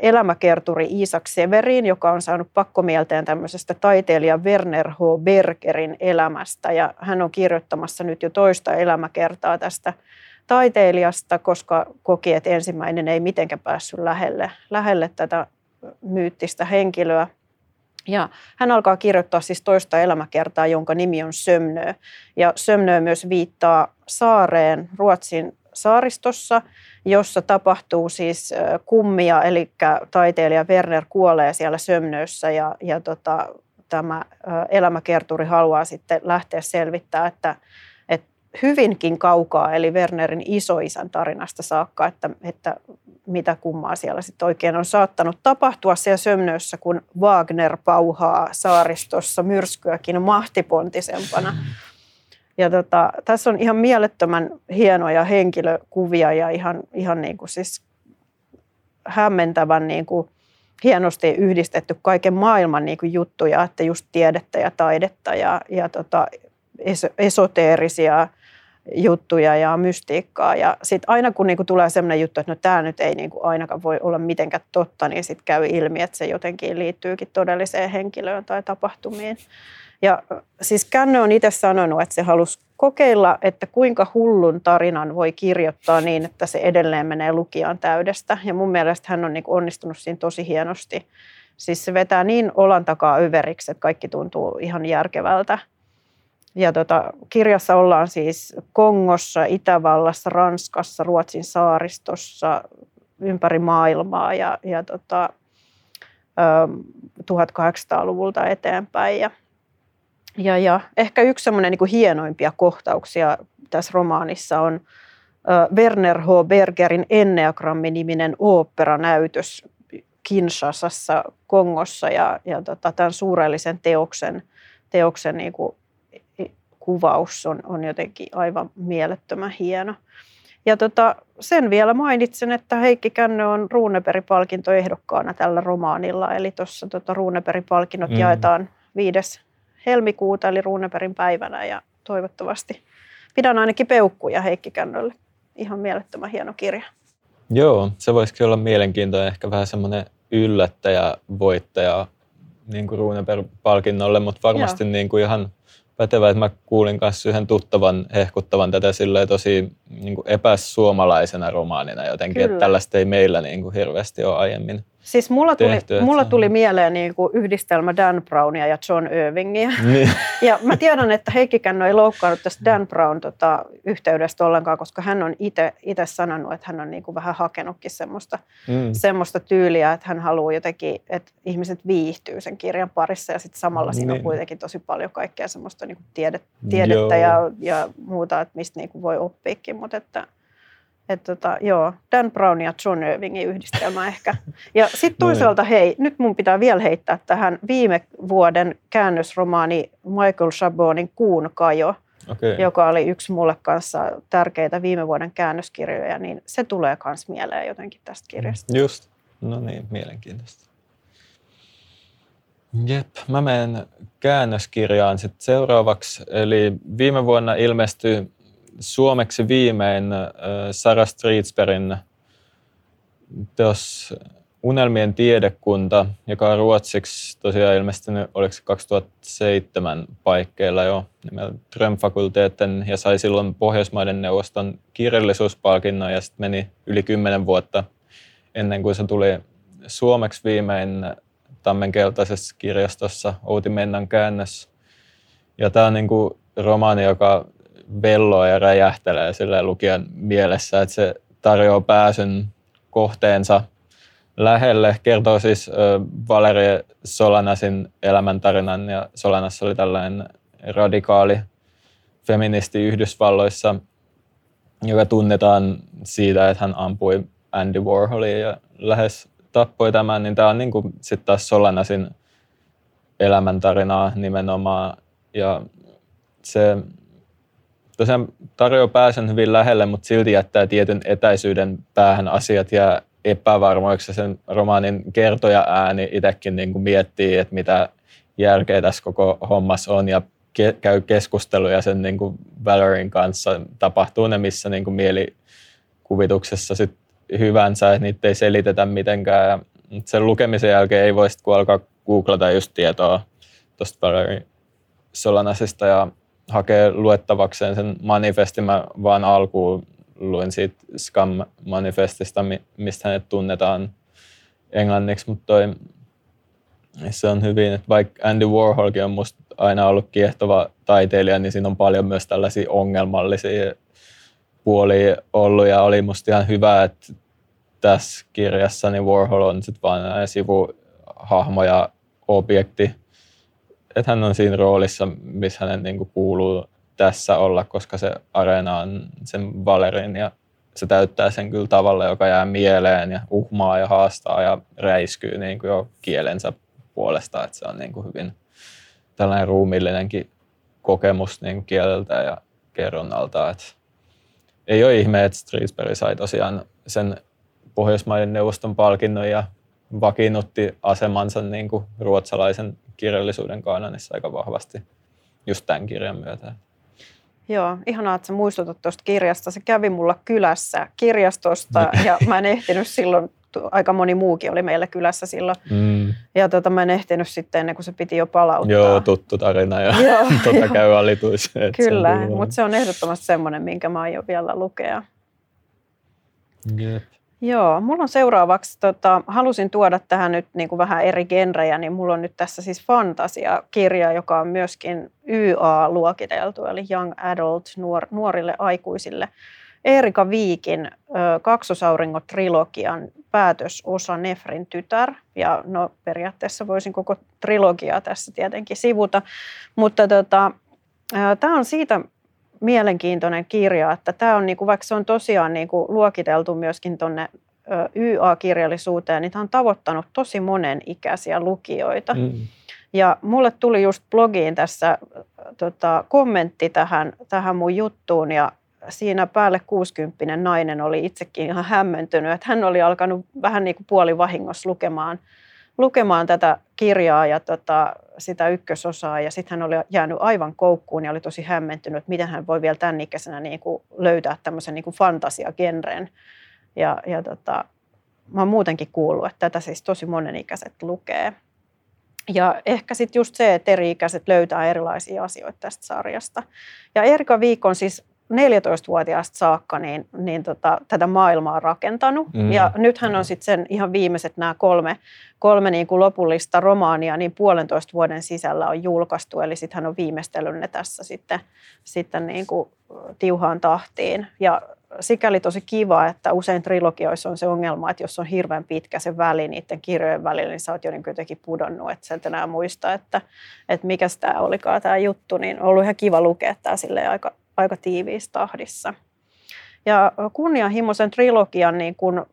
elämäkerturi Iisak Severin, joka on saanut pakkomielteen tämmöisestä taiteilija Werner H. Bergerin elämästä. Ja hän on kirjoittamassa nyt jo toista elämäkertaa tästä taiteilijasta, koska koki, että ensimmäinen ei mitenkään päässyt lähelle, lähelle tätä myyttistä henkilöä. Ja hän alkaa kirjoittaa siis toista elämäkertaa, jonka nimi on Sömnö. Ja Sömnö myös viittaa saareen Ruotsin saaristossa, jossa tapahtuu siis kummia, eli taiteilija Werner kuolee siellä Sömnössä ja, ja tota, tämä elämäkerturi haluaa sitten lähteä selvittämään, että, että hyvinkin kaukaa, eli Wernerin isoisän tarinasta saakka, että, että mitä kummaa siellä sitten oikein on saattanut tapahtua siellä Sömnössä, kun Wagner pauhaa saaristossa myrskyäkin mahtipontisempana. Ja tota, tässä on ihan mielettömän hienoja henkilökuvia ja ihan, ihan niin kuin siis hämmentävän niin kuin hienosti yhdistetty kaiken maailman niin kuin juttuja, että just tiedettä ja taidetta ja, ja tota, esoteerisia juttuja ja mystiikkaa. Ja sitten aina kun niinku tulee sellainen juttu, että no tämä nyt ei niinku ainakaan voi olla mitenkään totta, niin sitten käy ilmi, että se jotenkin liittyykin todelliseen henkilöön tai tapahtumiin. Ja siis Känne on itse sanonut, että se halusi kokeilla, että kuinka hullun tarinan voi kirjoittaa niin, että se edelleen menee lukijan täydestä. Ja mun mielestä hän on niin onnistunut siinä tosi hienosti. Siis se vetää niin olan takaa överiksi, että kaikki tuntuu ihan järkevältä. Ja tota, kirjassa ollaan siis Kongossa, Itävallassa, Ranskassa, Ruotsin saaristossa, ympäri maailmaa ja, ja tota, 1800-luvulta eteenpäin. Ja ja, ja ehkä yksi semmoinen niin hienoimpia kohtauksia tässä romaanissa on Werner H. Bergerin Enneagrammi-niminen oopperanäytös Kinshasassa, Kongossa ja, ja tota, tämän suurellisen teoksen, teoksen niin kuin, kuvaus on, on jotenkin aivan mielettömän hieno. Ja tota, sen vielä mainitsen, että Heikki Kännö on Ruuneperi-palkintoehdokkaana tällä romaanilla. Eli tuossa tota, Ruuneperi-palkinnot mm. jaetaan 5 helmikuuta eli Ruuneperin päivänä ja toivottavasti pidän ainakin peukkuja Heikki Kännölle. Ihan mielettömän hieno kirja. Joo, se voisikin olla mielenkiintoinen, ehkä vähän semmoinen yllättäjä, voittaja niin kuin Runeberg-palkinnolle, mutta varmasti niin kuin ihan pätevä, että mä kuulin kanssa yhden tuttavan hehkuttavan tätä silleen tosi niin kuin epäsuomalaisena romaanina jotenkin, Kyllä. että tällaista ei meillä niin kuin hirveästi ole aiemmin Siis mulla tuli, tehty, mulla tuli mieleen niin kuin yhdistelmä Dan Brownia ja John Irvingia. Niin. Ja mä tiedän, että Heikki Känno ei loukkaannut tästä Dan Brown tota, yhteydestä ollenkaan, koska hän on itse sanonut, että hän on niin kuin vähän hakenutkin semmoista, mm. semmoista tyyliä, että hän haluaa jotenkin, että ihmiset viihtyy sen kirjan parissa ja sitten samalla siinä niin. on kuitenkin tosi paljon kaikkea semmoista niin kuin tiede, tiedettä ja, ja muuta, että mistä niin kuin voi oppiikin, mutta että – että tota, joo, Dan Brown ja John Irvingin yhdistelmä ehkä. Ja sitten toisaalta, hei, nyt mun pitää vielä heittää tähän viime vuoden käännösromaani Michael Chabonin Kuun kajo, okay. joka oli yksi mulle kanssa tärkeitä viime vuoden käännöskirjoja, niin se tulee myös mieleen jotenkin tästä kirjasta. Just, no niin, mielenkiintoista. Jep, mä menen käännöskirjaan sitten seuraavaksi. Eli viime vuonna ilmestyi suomeksi viimein Sarah Streetsbergin teos Unelmien tiedekunta, joka on ruotsiksi tosiaan ilmestynyt, oliko se 2007 paikkeilla jo nimellä Drömfakulteetten ja sai silloin Pohjoismaiden neuvoston kirjallisuuspalkinnon ja sitten meni yli kymmenen vuotta ennen kuin se tuli suomeksi viimein Tammen keltaisessa kirjastossa Outi Mennan käännös. Ja tämä on niin kuin romaani, joka velloa ja räjähtelee sille lukijan mielessä, että se tarjoaa pääsyn kohteensa lähelle. Kertoo siis Valerie Solanasin elämäntarinan ja Solanas oli tällainen radikaali feministi Yhdysvalloissa, joka tunnetaan siitä, että hän ampui Andy Warholia ja lähes tappoi tämän, niin tämä on niin sitten taas Solanasin elämäntarinaa nimenomaan. Ja se tosiaan tarjoaa pääsen hyvin lähelle, mutta silti jättää tietyn etäisyyden päähän asiat ja epävarmoiksi. Sen romaanin kertoja ääni itsekin niin kuin miettii, että mitä järkeä tässä koko hommassa on ja ke- käy keskusteluja sen niin kuin Valerin kanssa. Tapahtuu ne, missä niin kuin mielikuvituksessa sit hyvänsä, että niitä ei selitetä mitenkään. Ja sen lukemisen jälkeen ei voi sitten alkaa googlata just tietoa tuosta Valerin Solanasista ja hakee luettavakseen sen manifestin. Mä vaan alkuun luin siitä Scam-manifestista, mistä hänet tunnetaan englanniksi, mutta toi, se on hyvin, että vaikka Andy Warholkin on musta aina ollut kiehtova taiteilija, niin siinä on paljon myös tällaisia ongelmallisia puolia ollut ja oli musta ihan hyvä, että tässä kirjassa niin Warhol on sitten vaan sivuhahmo ja objekti, että hän on siinä roolissa, missä hänen niin kuin kuuluu tässä olla, koska se areena on sen Valerin ja se täyttää sen kyllä tavalla, joka jää mieleen ja uhmaa ja haastaa ja räiskyy niin kuin jo kielensä puolesta, että se on niin kuin hyvin tällainen ruumillinenkin kokemus niin kuin kieleltä ja kerronnalta. Että ei ole ihme, että Streetsberg sai tosiaan sen Pohjoismaiden neuvoston palkinnon ja vakiinnutti asemansa niin kuin ruotsalaisen kirjallisuuden kanonissa aika vahvasti just tämän kirjan myötä. Joo, ihanaa, että sä muistutat tuosta kirjasta. Se kävi mulla kylässä kirjastosta ja mä en ehtinyt silloin, aika moni muukin oli meillä kylässä silloin. Mm. Ja tota, mä en ehtinyt sitten ennen kuin se piti jo palauttaa. Joo, tuttu tarina ja tota käy alituissa. Kyllä, mutta se on ehdottomasti semmoinen, minkä mä aion vielä lukea. Yep. Joo, mulla on seuraavaksi, tota, halusin tuoda tähän nyt niin kuin vähän eri genrejä, niin mulla on nyt tässä siis fantasiakirja, joka on myöskin YA-luokiteltu, eli Young Adult, nuor, nuorille aikuisille. Erika Viikin Kaksosauringot-trilogian päätösosa Nefrin tytär, ja no periaatteessa voisin koko trilogiaa tässä tietenkin sivuta, mutta tota, tämä on siitä mielenkiintoinen kirja, että tämä on, niinku, vaikka se on tosiaan niinku luokiteltu myöskin tuonne YA-kirjallisuuteen, niin tämä on tavoittanut tosi monen ikäisiä lukijoita. Mm. Ja mulle tuli just blogiin tässä tota, kommentti tähän, tähän mun juttuun ja siinä päälle 60 nainen oli itsekin ihan hämmentynyt, että hän oli alkanut vähän niin kuin puolivahingossa lukemaan – lukemaan tätä kirjaa ja tota, sitä ykkösosaa ja sitten hän oli jäänyt aivan koukkuun ja oli tosi hämmentynyt, että miten hän voi vielä tämän ikäisenä niin kuin löytää tämmöisen niin fantasiagenren. Ja, ja tota, mä oon muutenkin kuullut, että tätä siis tosi monenikäiset lukee. Ja ehkä sitten just se, että eri-ikäiset löytää erilaisia asioita tästä sarjasta. Ja Erika Viikon siis 14-vuotiaasta saakka niin, niin tota, tätä maailmaa rakentanut. Mm. Ja nythän on sitten sen ihan viimeiset nämä kolme, kolme niin kuin lopullista romaania niin puolentoista vuoden sisällä on julkaistu. Eli sitten hän on viimeistellyt ne tässä sitten, sitten niin kuin tiuhaan tahtiin. Ja sikäli tosi kiva, että usein trilogioissa on se ongelma, että jos on hirveän pitkä se väli niiden kirjojen välillä, niin sä oot jo niin jotenkin pudonnut, että sä et enää muista, että, että mikä tämä olikaan tämä juttu, niin on ollut ihan kiva lukea tämä aika, aika tiiviissä tahdissa. Ja kunnianhimoisen trilogian niin kun,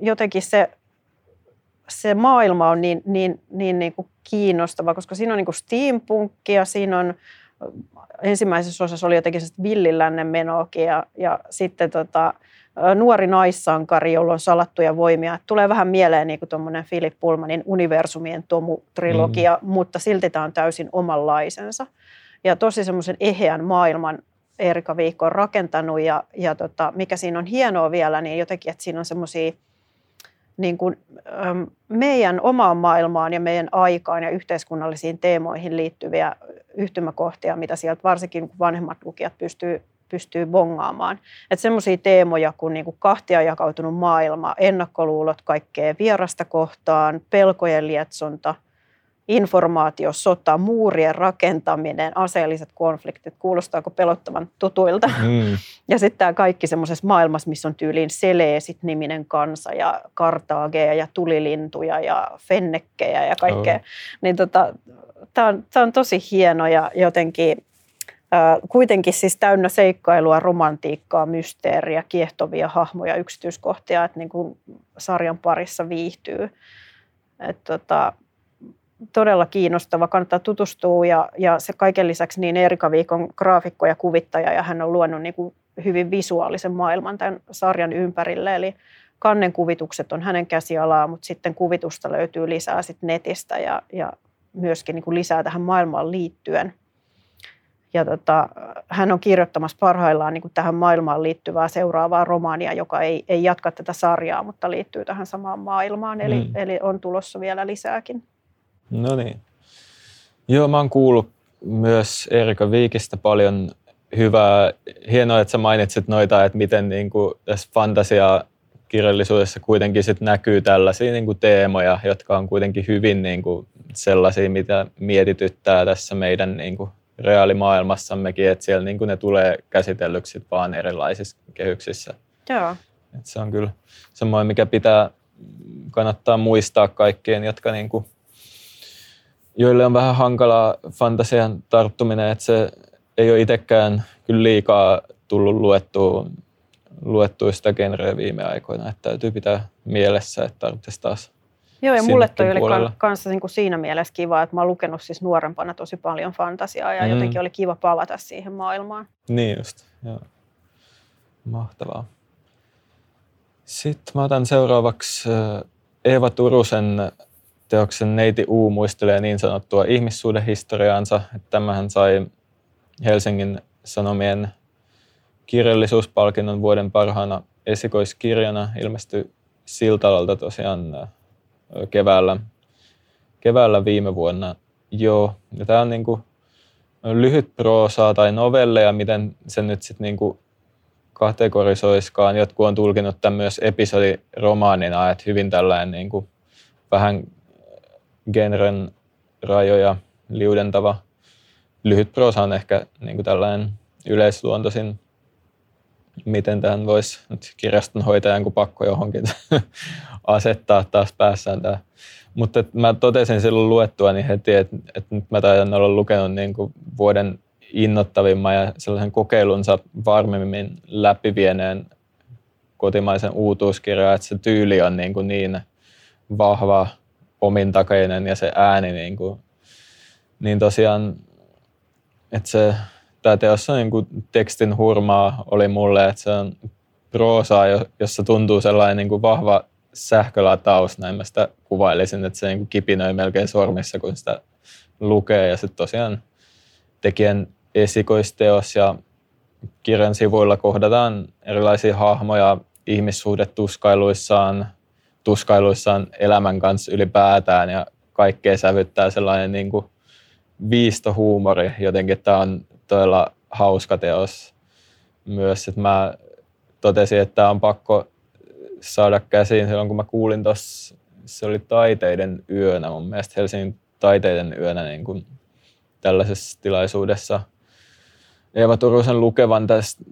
jotenkin se, se maailma on niin, niin, niin, niin kuin kiinnostava, koska siinä on niin kuin steampunkkia, siinä on ensimmäisessä osassa oli jotenkin villilännen menokin ja, ja sitten tota, nuori naissankari, jolla on salattuja voimia. Et tulee vähän mieleen niin kuin tuommoinen Philip Pullmanin universumien tomu-trilogia, mm. mutta silti tämä on täysin omanlaisensa. Ja tosi semmoisen eheän maailman Erika Viikko on rakentanut ja, ja tota, mikä siinä on hienoa vielä, niin jotenkin, että siinä on semmoisia niin kuin, meidän omaan maailmaan ja meidän aikaan ja yhteiskunnallisiin teemoihin liittyviä yhtymäkohtia, mitä sieltä varsinkin vanhemmat lukijat pystyy, pystyy bongaamaan. Että semmoisia teemoja kuin, niin kuin kahtia jakautunut maailma, ennakkoluulot kaikkea vierasta kohtaan, pelkojen lietsonta – informaatio, sota, muurien rakentaminen, aseelliset konfliktit, kuulostaako pelottavan tutuilta. Mm. Ja sitten tämä kaikki semmoisessa maailmassa, missä on tyyliin Seleesit-niminen kansa ja Kartaageja ja tulilintuja ja fennekkejä ja kaikkea. Oh. Niin tota, tämä on, on tosi hieno ja jotenkin kuitenkin siis täynnä seikkailua, romantiikkaa, mysteeriä, kiehtovia hahmoja, yksityiskohtia, että niin kuin sarjan parissa viihtyy. Et tota, todella kiinnostava, kannattaa tutustua ja, ja se kaiken lisäksi niin Erika Viikon graafikko ja kuvittaja ja hän on luonut niin kuin hyvin visuaalisen maailman tämän sarjan ympärille, eli kannen kuvitukset on hänen käsialaa, mutta sitten kuvitusta löytyy lisää sit netistä ja, ja myöskin niin kuin lisää tähän maailmaan liittyen. Ja tota, hän on kirjoittamassa parhaillaan niin kuin tähän maailmaan liittyvää seuraavaa romaania, joka ei, ei jatka tätä sarjaa, mutta liittyy tähän samaan maailmaan. Eli, mm. eli on tulossa vielä lisääkin. No niin. Joo, mä oon kuullut myös Erika Viikistä paljon hyvää. Hienoa, että sä mainitsit noita, että miten niin kuin tässä fantasia kirjallisuudessa kuitenkin sit näkyy tällaisia niin kuin teemoja, jotka on kuitenkin hyvin niin kuin sellaisia, mitä mietityttää tässä meidän niin kuin reaalimaailmassammekin, että siellä niin kuin ne tulee käsitellyksi vaan erilaisissa kehyksissä. Joo. Et se on kyllä semmoinen, mikä pitää, kannattaa muistaa kaikkien, jotka niin kuin joille on vähän hankalaa fantasian tarttuminen, että se ei ole itsekään kyllä liikaa tullut luettua, luettua sitä genreä viime aikoina, että täytyy pitää mielessä, että tarvitsisi taas Joo, ja mulle toi oli kanssa niin kuin siinä mielessä kiva, että mä oon lukenut siis nuorempana tosi paljon fantasiaa ja mm. jotenkin oli kiva palata siihen maailmaan. Niin just, joo. Mahtavaa. Sitten mä otan seuraavaksi Eeva Turusen teoksen Neiti U muistelee niin sanottua ihmissuhdehistoriaansa. Että tämähän sai Helsingin Sanomien kirjallisuuspalkinnon vuoden parhaana esikoiskirjana. Ilmestyi Siltalalta tosiaan keväällä, keväällä viime vuonna. Joo, ja tämä on niinku lyhyt proosaa tai novelleja, miten se nyt sitten niinku kategorisoiskaan. Jotkut on tulkinut tämän myös episodiromaanina, että hyvin tällainen niinku vähän genren rajoja liudentava. Lyhyt prosa on ehkä niin kuin tällainen yleisluontoisin, miten tämän voisi nyt kirjastonhoitajan kuin pakko johonkin asettaa taas päässään tämä. Mutta mä totesin silloin luettua niin heti, että, että nyt mä taidan olla lukenut niin kuin vuoden innottavimman ja sellaisen kokeilunsa varmemmin läpivieneen kotimaisen uutuuskirjan, että se tyyli on niin, kuin niin vahva omintakainen ja se ääni niin, kuin, niin tosiaan, että se, tämä on niin kuin tekstin hurmaa oli mulle, että se on proosaa, jossa tuntuu sellainen niin kuin vahva sähkölataus, näin mä sitä kuvailisin, että se niin kuin kipinöi melkein sormissa, kun sitä lukee. Ja sitten tosiaan tekijän esikoisteos ja kirjan sivuilla kohdataan erilaisia hahmoja ihmissuhdetuskailuissaan, tuskailuissaan elämän kanssa ylipäätään ja kaikkea sävyttää sellainen niin kuin viistohuumori. Jotenkin tämä on todella hauska teos myös. Että mä totesin, että tämä on pakko saada käsiin silloin, kun mä kuulin tuossa, se oli taiteiden yönä, mun mielestä Helsingin taiteiden yönä niin kuin tällaisessa tilaisuudessa Eeva Turusen lukevan tästä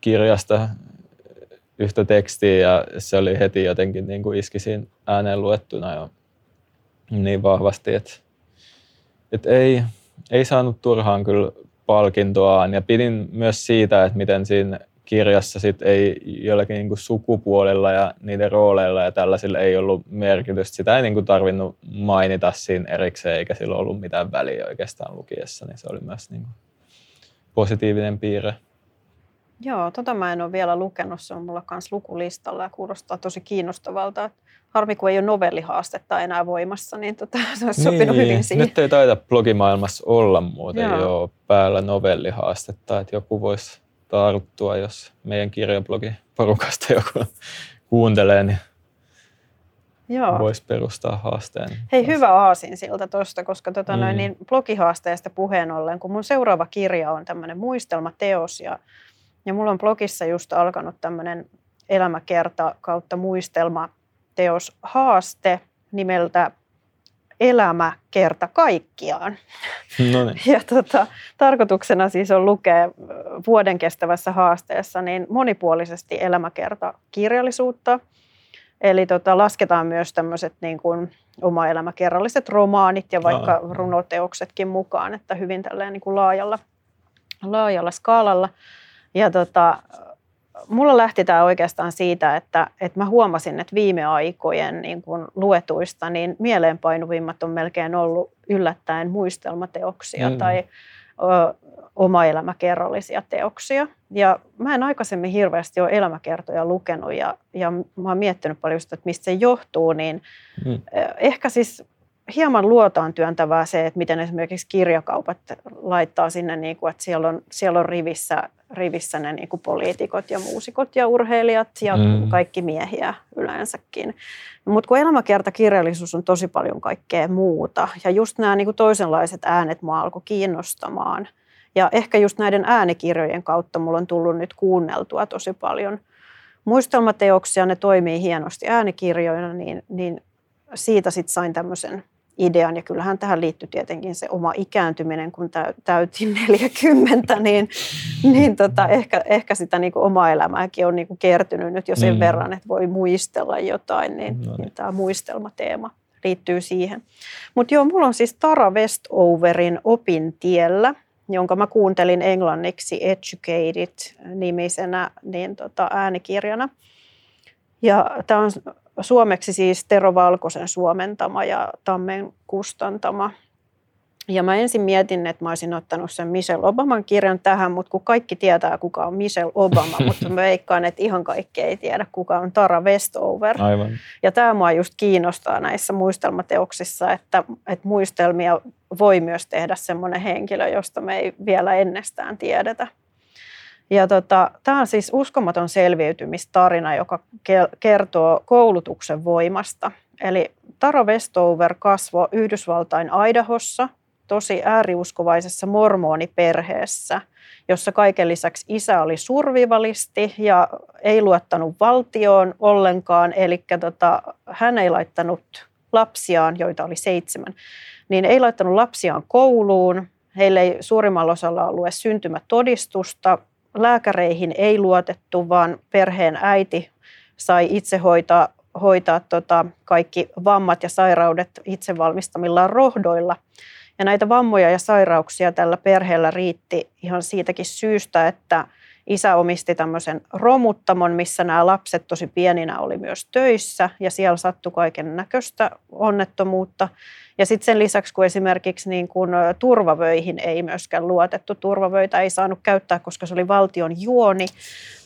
kirjasta yhtä tekstiä ja se oli heti jotenkin niin kuin iski siinä ääneen luettuna jo niin vahvasti, että, että ei, ei saanut turhaan kyllä palkintoaan ja pidin myös siitä, että miten siinä kirjassa sit ei jollakin niin kuin sukupuolella ja niiden rooleilla ja tällaisilla ei ollut merkitystä. Sitä ei niin kuin tarvinnut mainita siinä erikseen eikä sillä ollut mitään väliä oikeastaan lukiessa, niin se oli myös niin kuin positiivinen piirre. Joo, tota mä en ole vielä lukenut. Se on mulla kanssa lukulistalla ja kuulostaa tosi kiinnostavalta. Harmi, kun ei ole novellihaastetta enää voimassa, niin tota, se olisi niin, sopinut hyvin siihen. Nyt ei taida blogimaailmassa olla muuten Joo. jo päällä novellihaastetta, että joku voisi tarttua, jos meidän kirjablogi porukasta joku kuuntelee, niin Joo. voisi perustaa haasteen. Hei, hyvä aasin siltä tuosta, koska tota mm. noin, niin blogihaasteesta puheen ollen, kun mun seuraava kirja on tämmöinen muistelmateos ja, ja mulla on blogissa just alkanut tämmöinen elämäkerta kautta muistelmateos haaste nimeltä elämä kerta kaikkiaan. No niin. Ja tota, tarkoituksena siis on lukea vuoden kestävässä haasteessa niin monipuolisesti elämäkerta kirjallisuutta. Eli tota, lasketaan myös tämmöiset niin kuin oma elämäkerralliset romaanit ja vaikka Aa. runoteoksetkin mukaan, että hyvin tälleen niin kuin laajalla, laajalla skaalalla. Ja tota, mulla lähti tämä oikeastaan siitä, että, että mä huomasin, että viime aikojen niin kun luetuista niin mieleenpainuvimmat on melkein ollut yllättäen muistelmateoksia mm. tai ö, oma elämäkerrallisia teoksia. Ja mä en aikaisemmin hirveästi ole elämäkertoja lukenut ja, ja mä oon miettinyt paljon sitä, että mistä se johtuu, niin mm. ehkä siis hieman luotaan työntävää se, että miten esimerkiksi kirjakaupat laittaa sinne, niin kuin, että siellä on, siellä on rivissä, rivissä ne niin kuin poliitikot ja muusikot ja urheilijat ja mm. kaikki miehiä yleensäkin. Mutta kun elämäkertakirjallisuus on tosi paljon kaikkea muuta ja just nämä niin kuin toisenlaiset äänet mua alkoi kiinnostamaan. Ja ehkä just näiden äänikirjojen kautta mulla on tullut nyt kuunneltua tosi paljon muistelmateoksia, ne toimii hienosti äänikirjoina, niin, niin siitä sitten sain tämmöisen idean. Ja kyllähän tähän liittyy tietenkin se oma ikääntyminen, kun täytin 40, niin, niin tota, ehkä, ehkä sitä niin kuin omaa elämääkin on niin kuin kertynyt nyt jo sen mm. verran, että voi muistella jotain, niin, no niin. niin tämä muistelmateema liittyy siihen. Mutta joo, mulla on siis Tara Westoverin Opintiellä, jonka mä kuuntelin englanniksi Educated-nimisenä niin tota, äänikirjana. Ja tämä on suomeksi siis Tero Valkosen suomentama ja Tammen kustantama. Ja mä ensin mietin, että mä olisin ottanut sen Michelle Obaman kirjan tähän, mutta kun kaikki tietää, kuka on Michelle Obama, mutta mä veikkaan, että ihan kaikki ei tiedä, kuka on Tara Westover. Aivan. Ja tämä mua just kiinnostaa näissä muistelmateoksissa, että, että muistelmia voi myös tehdä semmoinen henkilö, josta me ei vielä ennestään tiedetä. Ja tota, tämä on siis uskomaton selviytymistarina, joka kertoo koulutuksen voimasta. Eli Taro Westover kasvoi Yhdysvaltain Idahossa tosi ääriuskovaisessa mormoniperheessä, jossa kaiken lisäksi isä oli survivalisti ja ei luottanut valtioon ollenkaan, eli tota, hän ei laittanut lapsiaan, joita oli seitsemän, niin ei laittanut lapsiaan kouluun. Heillä ei suurimmalla osalla ollut edes syntymätodistusta lääkäreihin ei luotettu, vaan perheen äiti sai itse hoitaa, hoitaa tota kaikki vammat ja sairaudet itse valmistamillaan rohdoilla. Ja näitä vammoja ja sairauksia tällä perheellä riitti ihan siitäkin syystä, että isä omisti tämmöisen romuttamon, missä nämä lapset tosi pieninä oli myös töissä ja siellä sattui kaiken näköistä onnettomuutta. Ja sitten sen lisäksi, kun esimerkiksi niin kun turvavöihin ei myöskään luotettu, turvavöitä ei saanut käyttää, koska se oli valtion juoni,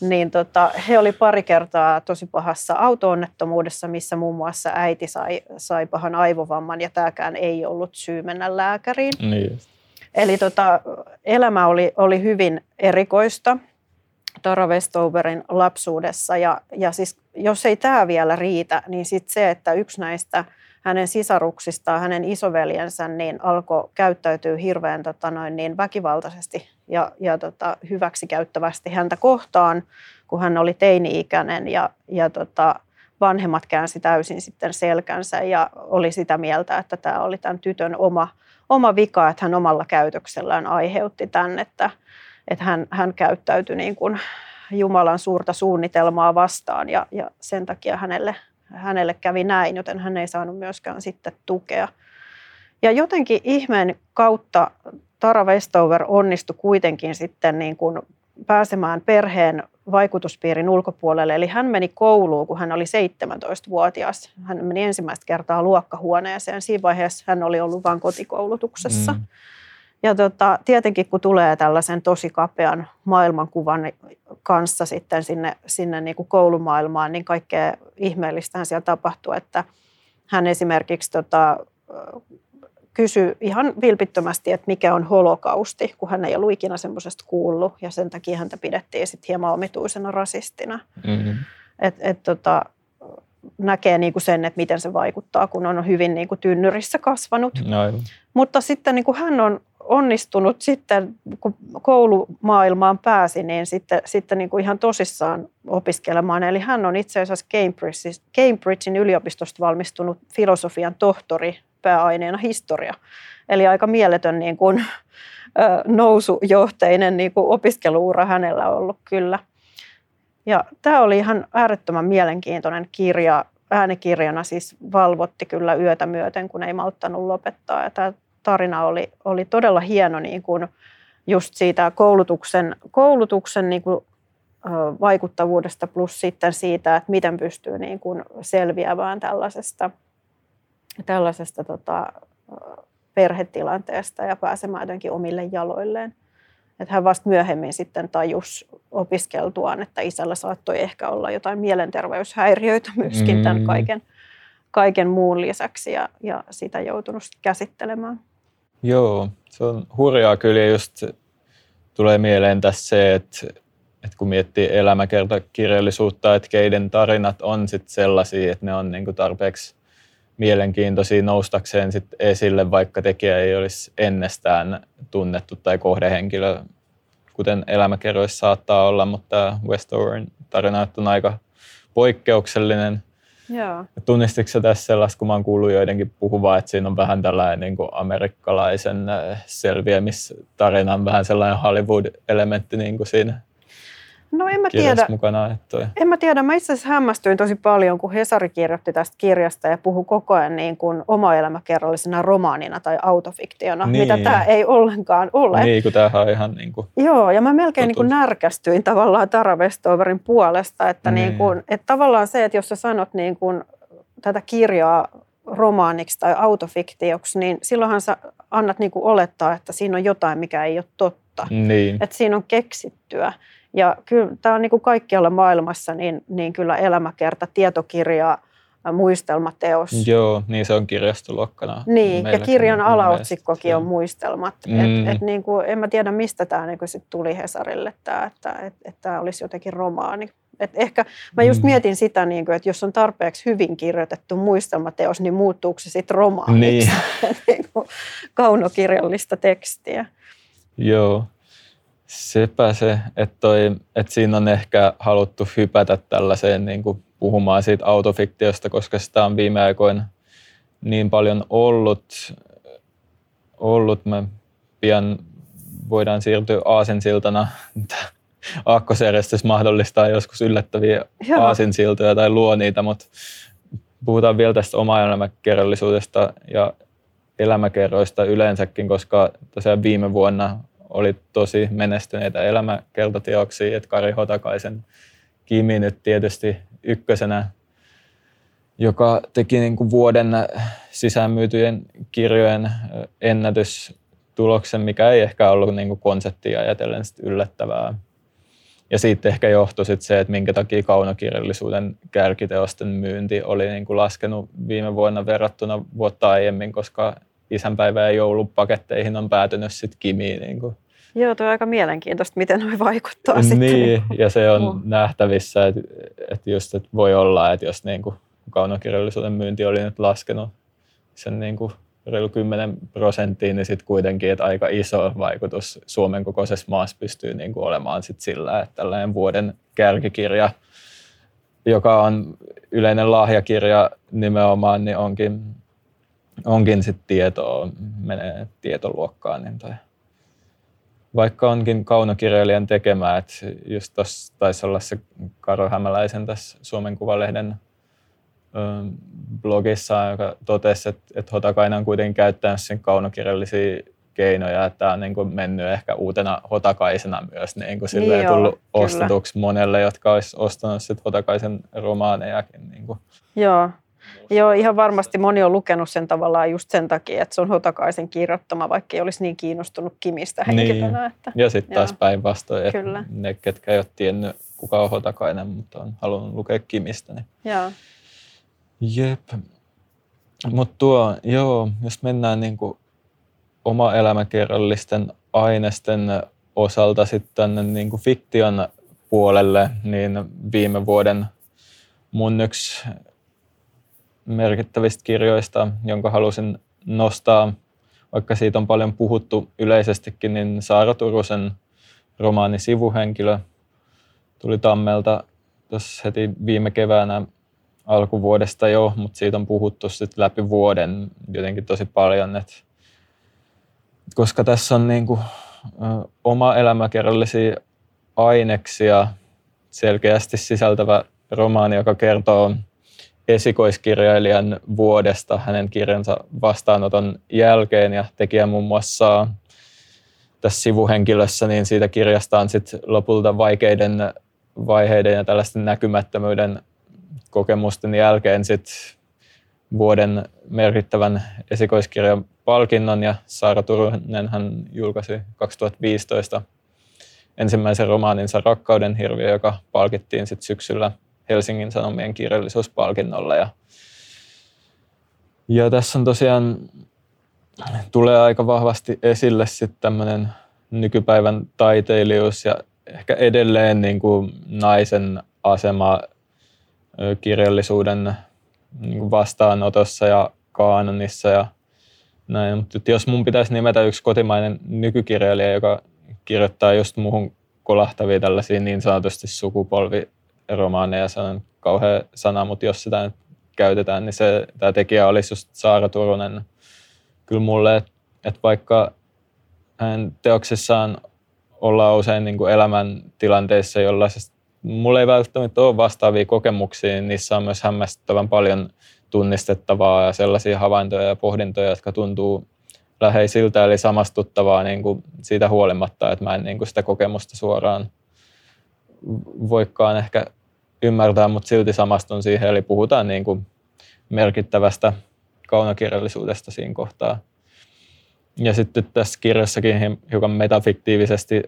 niin tota, he oli pari kertaa tosi pahassa auto-onnettomuudessa, missä muun muassa äiti sai, sai pahan aivovamman ja tämäkään ei ollut syy mennä lääkäriin. Niin. Eli tota, elämä oli, oli hyvin erikoista Tara Westoverin lapsuudessa. Ja, ja siis, jos ei tämä vielä riitä, niin sitten se, että yksi näistä hänen sisaruksistaan, hänen isoveljensä, niin alkoi käyttäytyä hirveän tota noin, niin väkivaltaisesti ja, ja tota, hyväksikäyttävästi häntä kohtaan, kun hän oli teini-ikäinen ja, ja tota, vanhemmat käänsi täysin sitten selkänsä ja oli sitä mieltä, että tämä oli tämän tytön oma, oma vika, että hän omalla käytöksellään aiheutti tämän, että, että hän, hän käyttäytyi niin kuin Jumalan suurta suunnitelmaa vastaan ja, ja sen takia hänelle, hänelle kävi näin, joten hän ei saanut myöskään sitten tukea. Ja jotenkin ihmeen kautta Tara Westover onnistui kuitenkin sitten niin kuin pääsemään perheen vaikutuspiirin ulkopuolelle. Eli hän meni kouluun, kun hän oli 17-vuotias. Hän meni ensimmäistä kertaa luokkahuoneeseen. Siinä vaiheessa hän oli ollut vain kotikoulutuksessa. Mm. Ja tota, tietenkin kun tulee tällaisen tosi kapean maailmankuvan kanssa sitten sinne, sinne niin kuin koulumaailmaan, niin kaikkea ihmeellistähän siellä tapahtuu, että hän esimerkiksi tota, kysyi ihan vilpittömästi, että mikä on holokausti, kun hän ei ollut ikinä semmoisesta kuullut ja sen takia häntä pidettiin sitten hieman omituisena rasistina. Mm-hmm. Et, et, tota, näkee niinku sen, että miten se vaikuttaa, kun on hyvin niinku tynnyrissä kasvanut. No, Mutta sitten niinku hän on onnistunut sitten, kun koulumaailmaan pääsi, niin sitten, sitten niin kuin ihan tosissaan opiskelemaan. Eli hän on itse asiassa Cambridgein yliopistosta valmistunut filosofian tohtori pääaineena historia. Eli aika mieletön niin kuin, nousujohteinen niin kuin opiskeluura hänellä ollut kyllä. Ja tämä oli ihan äärettömän mielenkiintoinen kirja. Äänikirjana siis valvotti kyllä yötä myöten, kun ei malttanut lopettaa. Ja tämä tarina oli, oli todella hieno niin kuin just siitä koulutuksen, koulutuksen niin kuin, vaikuttavuudesta plus sitten siitä, että miten pystyy niin kuin selviämään tällaisesta, tällaisesta tota, perhetilanteesta ja pääsemään jotenkin omille jaloilleen. Että hän vasta myöhemmin sitten tajus opiskeltuaan, että isällä saattoi ehkä olla jotain mielenterveyshäiriöitä myöskin mm. tämän kaiken, kaiken muun lisäksi ja, ja sitä joutunut käsittelemään. Joo, se on hurjaa kyllä just tulee mieleen tässä se, että, että kun miettii elämäkertakirjallisuutta, että keiden tarinat on sit sellaisia, että ne on niin tarpeeksi mielenkiintoisia noustakseen sit esille, vaikka tekijä ei olisi ennestään tunnettu tai kohdehenkilö, kuten elämäkerroissa saattaa olla, mutta Westoverin tarina on aika poikkeuksellinen – Joo. Tunnistitko tässä sellaista, kun mä oon kuullut joidenkin puhuvaa, että siinä on vähän tällainen niin kuin amerikkalaisen äh, selviämistarinan, vähän sellainen Hollywood-elementti niin kuin siinä No en mä tiedä. mukana. Että En mä tiedä. Mä itse asiassa hämmästyin tosi paljon, kun Hesari kirjoitti tästä kirjasta ja puhui koko ajan niin kuin oma elämäkerrallisena romaanina tai autofiktiona, niin. mitä tämä ei ollenkaan ole. Niin, kun tämähän on ihan niin kuin Joo, ja mä melkein niin kuin närkästyin tavallaan Tara Westoverin puolesta, että, niin. Niin kuin, että tavallaan se, että jos sä sanot niin kuin tätä kirjaa romaaniksi tai autofiktioksi, niin silloinhan sä annat niin kuin olettaa, että siinä on jotain, mikä ei ole totta. Niin. Että siinä on keksittyä. Ja kyllä tämä on niin kuin kaikkialla maailmassa, niin, niin kyllä elämäkerta, tietokirja, muistelmateos. Joo, niin se on kirjastoluokkana. Niin, ja kirjan alaotsikkokin on muistelmat. Mm. Et, et niin kuin, en mä tiedä, mistä tämä niin sit tuli Hesarille, tämä, että et, et tämä olisi jotenkin romaani. Et ehkä mä just mm. mietin sitä, niin kuin, että jos on tarpeeksi hyvin kirjoitettu muistelmateos, niin muuttuuko se sitten romaaniksi, niin. niin kuin kaunokirjallista tekstiä. Joo, Sepä se, että, toi, että siinä on ehkä haluttu hypätä tällaiseen niin kuin puhumaan siitä autofiktiosta, koska sitä on viime aikoina niin paljon ollut. ollut. Me pian voidaan siirtyä aasinsiltana. Aakkosjärjestys mahdollistaa joskus yllättäviä Joo. aasinsiltoja tai luo niitä, mutta puhutaan vielä tästä oma elämäkerrallisuudesta ja elämäkerroista yleensäkin, koska tosiaan viime vuonna oli tosi menestyneitä elämäkertateoksia, että Kari Hotakaisen Kimi nyt tietysti ykkösenä, joka teki niin kuin vuoden sisäänmyytyjen kirjojen ennätystuloksen, mikä ei ehkä ollut niin kuin konseptia ajatellen yllättävää. Ja siitä ehkä johtui sit se, että minkä takia kaunokirjallisuuden kärkiteosten myynti oli niin kuin laskenut viime vuonna verrattuna vuotta aiemmin, koska isänpäivä- ja joulupaketteihin on päätynyt sitten Kimi. Niin kuin. Joo, tuo on aika mielenkiintoista, miten noi vaikuttaa niin, sitten. Niin, ja se on mm. nähtävissä, että, että just että voi olla, että jos niin kuin kaunokirjallisuuden myynti oli nyt laskenut sen niin kuin reilu 10 prosenttiin, niin sitten kuitenkin, että aika iso vaikutus Suomen kokoisessa maassa pystyy niin kuin olemaan sit sillä, että tällainen vuoden kärkikirja, joka on yleinen lahjakirja nimenomaan, niin onkin, onkin sitten tietoa, menee tietoluokkaan. Niin toi. Vaikka onkin kaunokirjailijan tekemää, että just tuossa taisi olla se Karo Hämäläisen tässä Suomen Kuvalehden blogissa, joka totesi, että, että Hotakainen on kuitenkin käyttänyt sen kaunokirjallisia keinoja, että tämä on niin kuin mennyt ehkä uutena Hotakaisena myös niin kuin niin joo, tullut kyllä. ostetuksi monelle, jotka olisi ostanut sit Hotakaisen romaanejakin. Niin kuin. Joo. Joo, ihan varmasti moni on lukenut sen tavallaan just sen takia, että se on Hotakaisen kirjoittama, vaikka ei olisi niin kiinnostunut Kimistä henkilönä. Niin. Että, ja sitten taas päinvastoin, että ne, ketkä ei ole tiennyt, kuka on Hotakainen, mutta on halunnut lukea Kimistä. Niin. Joo. Jep. Mutta tuo, joo, jos mennään niin kuin oma elämäkerrallisten aineisten osalta sitten tänne niin kuin fiktion puolelle, niin viime vuoden mun yksi merkittävistä kirjoista, jonka halusin nostaa, vaikka siitä on paljon puhuttu yleisestikin, niin Saara Turusen romaani Sivuhenkilö tuli Tammelta tuossa heti viime keväänä alkuvuodesta jo, mutta siitä on puhuttu sitten läpi vuoden jotenkin tosi paljon, että koska tässä on niin kuin, oma elämäkerrallisia aineksia selkeästi sisältävä romaani, joka kertoo esikoiskirjailijan vuodesta hänen kirjansa vastaanoton jälkeen ja tekijä muun muassa tässä sivuhenkilössä, niin siitä kirjasta on sitten lopulta vaikeiden vaiheiden ja tällaisten näkymättömyyden kokemusten jälkeen sit vuoden merkittävän esikoiskirjan palkinnon ja Saara Turunen hän julkaisi 2015 ensimmäisen romaaninsa Rakkauden hirviö, joka palkittiin sit syksyllä Helsingin Sanomien kirjallisuuspalkinnolla. Ja, ja tässä on tosiaan, tulee aika vahvasti esille sitten tämmöinen nykypäivän taiteilijuus ja ehkä edelleen niin kuin naisen asema kirjallisuuden niin vastaanotossa ja kaanonissa ja näin. Mutta jos mun pitäisi nimetä yksi kotimainen nykykirjailija, joka kirjoittaa just muuhun kolahtavia tällaisia niin sanotusti sukupolviromaaneja, se on kauhea sana, mutta jos sitä nyt käytetään, niin se, tämä tekijä olisi just Saara Turunen. Kyllä mulle, että et vaikka hän teoksissaan ollaan usein niin kuin elämäntilanteissa, jollaisesta mulla ei välttämättä ole vastaavia kokemuksia, niin niissä on myös hämmästyttävän paljon tunnistettavaa ja sellaisia havaintoja ja pohdintoja, jotka tuntuu läheisiltä eli samastuttavaa niin kuin siitä huolimatta, että mä en niin kuin sitä kokemusta suoraan voikaan ehkä ymmärtää, mutta silti samastun siihen. Eli puhutaan niin kuin merkittävästä kaunokirjallisuudesta siinä kohtaa. Ja sitten tässä kirjassakin hiukan metafiktiivisesti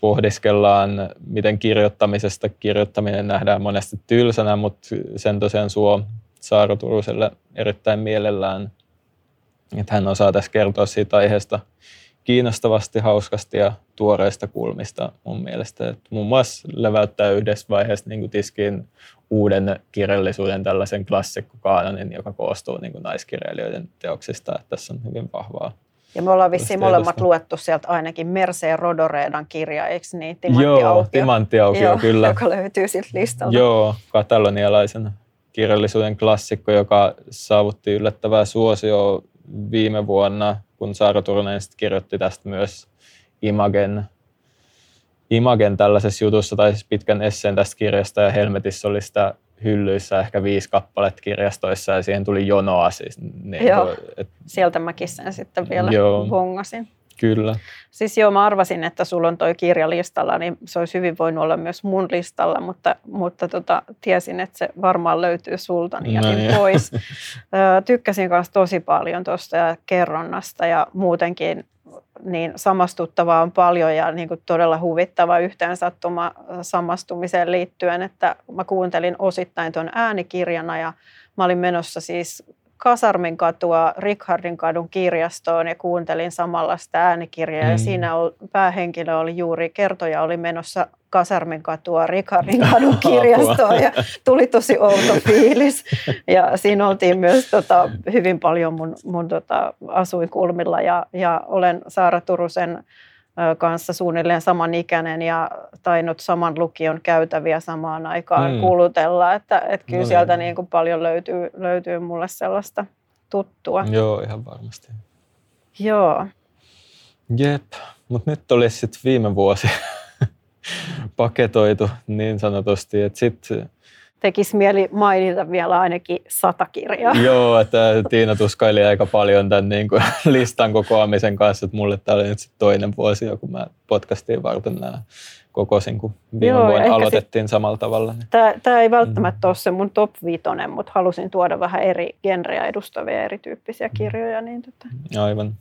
pohdiskellaan, miten kirjoittamisesta kirjoittaminen nähdään monesti tylsänä, mutta sen tosiaan suo Saara Turuselle erittäin mielellään, että hän osaa tässä kertoa siitä aiheesta kiinnostavasti, hauskasti ja tuoreista kulmista mun mielestä. Että muun muassa leväyttää yhdessä vaiheessa niin tiskiin uuden kirjallisuuden tällaisen klassikkokaanonin, joka koostuu niin naiskirjailijoiden teoksista. Että tässä on hyvin vahvaa ja me ollaan vissiin molemmat luettu sieltä ainakin Merce Rodoredan kirja, eikö niin? Timanttiaukio. Joo, Timanttiaukio, Joo, kyllä. Joka löytyy siltä listalta. Joo, katalonialaisen kirjallisuuden klassikko, joka saavutti yllättävää suosioa viime vuonna, kun Saara Turunen kirjoitti tästä myös Imagen, Imagen tällaisessa jutussa, tai siis pitkän esseen tästä kirjasta, ja Helmetissä oli sitä hyllyissä ehkä viisi kappaletta kirjastoissa ja siihen tuli jonoa. Siis, niin joo, kuin, et, sieltä mäkin sen sitten vielä joo, bongasin. Kyllä. Siis joo, mä arvasin, että sulla on toi kirja listalla, niin se olisi hyvin voinut olla myös mun listalla, mutta, mutta tota, tiesin, että se varmaan löytyy sulta, niin jätin no, pois. Tykkäsin kanssa tosi paljon tuosta kerronnasta ja muutenkin niin samastuttavaa on paljon ja niin kuin todella huvittava yhteensattuma samastumiseen liittyen, että mä kuuntelin osittain tuon äänikirjana ja mä olin menossa siis Kasarmin katua Richardin kadun kirjastoon ja kuuntelin samalla sitä äänikirjaa. Mm. Ja siinä päähenkilö oli juuri, kertoja oli menossa Kasarmin katua Richardin kadun kirjastoon ja tuli tosi outo fiilis. Ja siinä oltiin myös tota, hyvin paljon mun, mun tota, asuinkulmilla ja, ja olen Saara Turusen kanssa suunnilleen samanikäinen ja tainnut saman lukion käytäviä samaan aikaan mm. kulutella, että, että kyllä no niin. sieltä niin kuin paljon löytyy, löytyy mulle sellaista tuttua. Joo, ihan varmasti. Joo. Jep, mutta nyt olisi sitten viime vuosi paketoitu niin sanotusti, että sitten tekisi mieli mainita vielä ainakin sata kirjaa. Joo, että Tiina tuskaili aika paljon tämän niin kuin listan kokoamisen kanssa, että mulle tämä oli nyt toinen vuosi, kun mä podcastiin varten nämä kokosin, kun viime Joo, vuonna aloitettiin sit, samalla tavalla. Niin. Tämä, tämä ei välttämättä mm. ole se mun top viitonen, mutta halusin tuoda vähän eri genrejä edustavia erityyppisiä kirjoja. Niin tota. Aivan.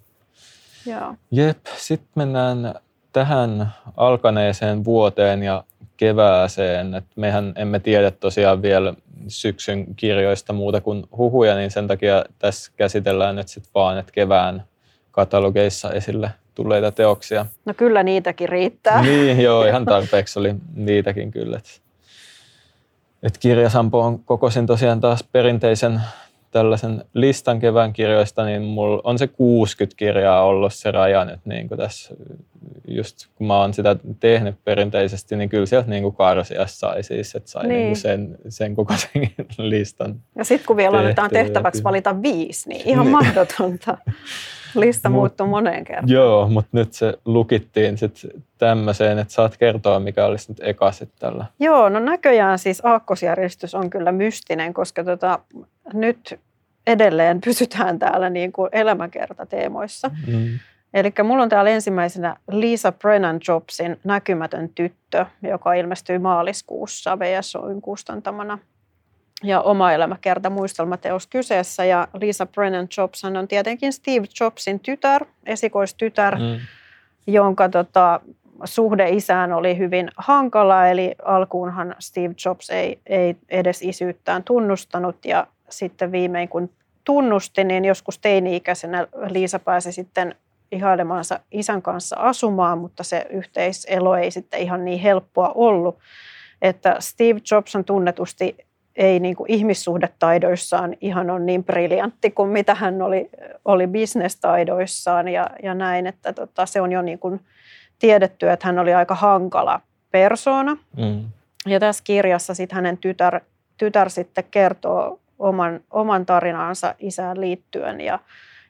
Joo. Jep, sitten mennään tähän alkaneeseen vuoteen ja kevääseen. Et mehän emme tiedä tosiaan vielä syksyn kirjoista muuta kuin huhuja, niin sen takia tässä käsitellään nyt sitten vaan, että kevään katalogeissa esille tulleita teoksia. No kyllä niitäkin riittää. Niin, joo, ihan tarpeeksi oli niitäkin kyllä. Et, et kirjasampo on kokosin tosiaan taas perinteisen tällaisen listan kevään kirjoista, niin mulla on se 60 kirjaa ollut se raja nyt niin kuin tässä, just kun mä oon sitä tehnyt perinteisesti, niin kyllä sieltä niin kuin karsia sai siis, että sai niin. Niin sen, sen kokoisen listan. Ja sitten kun vielä annetaan tehtäväksi valita viisi, niin ihan niin. mahdotonta. Lista Mut, muuttui moneen kertaan. Joo, mutta nyt se lukittiin sitten tämmöiseen, että saat kertoa, mikä olisi nyt eka sitten tällä. Joo, no näköjään siis aakkosjärjestys on kyllä mystinen, koska tota, nyt edelleen pysytään täällä niin kuin elämäkertateemoissa. Mm. Eli mulla on täällä ensimmäisenä Lisa Brennan Jobsin Näkymätön tyttö, joka ilmestyi maaliskuussa VSOyn kustantamana ja oma elämäkerta muistelmateos kyseessä. Ja Lisa Brennan Jobs on tietenkin Steve Jobsin tytär, esikoistytär, mm. jonka tota, suhde isään oli hyvin hankala, eli alkuunhan Steve Jobs ei, ei edes isyyttään tunnustanut ja sitten viimein kun tunnusti, niin joskus teini-ikäisenä Liisa pääsi sitten ihailemaansa isän kanssa asumaan, mutta se yhteiselo ei sitten ihan niin helppoa ollut. Että Steve Jobs on tunnetusti ei niin kuin ihmissuhdetaidoissaan ihan ole niin briljantti kuin mitä hän oli, oli bisnestaidoissaan ja, ja näin, että tota, se on jo niin kuin tiedetty, että hän oli aika hankala persoona. Mm. Ja tässä kirjassa sitten hänen tytär, tytär sitten kertoo oman, oman tarinansa isään liittyen ja,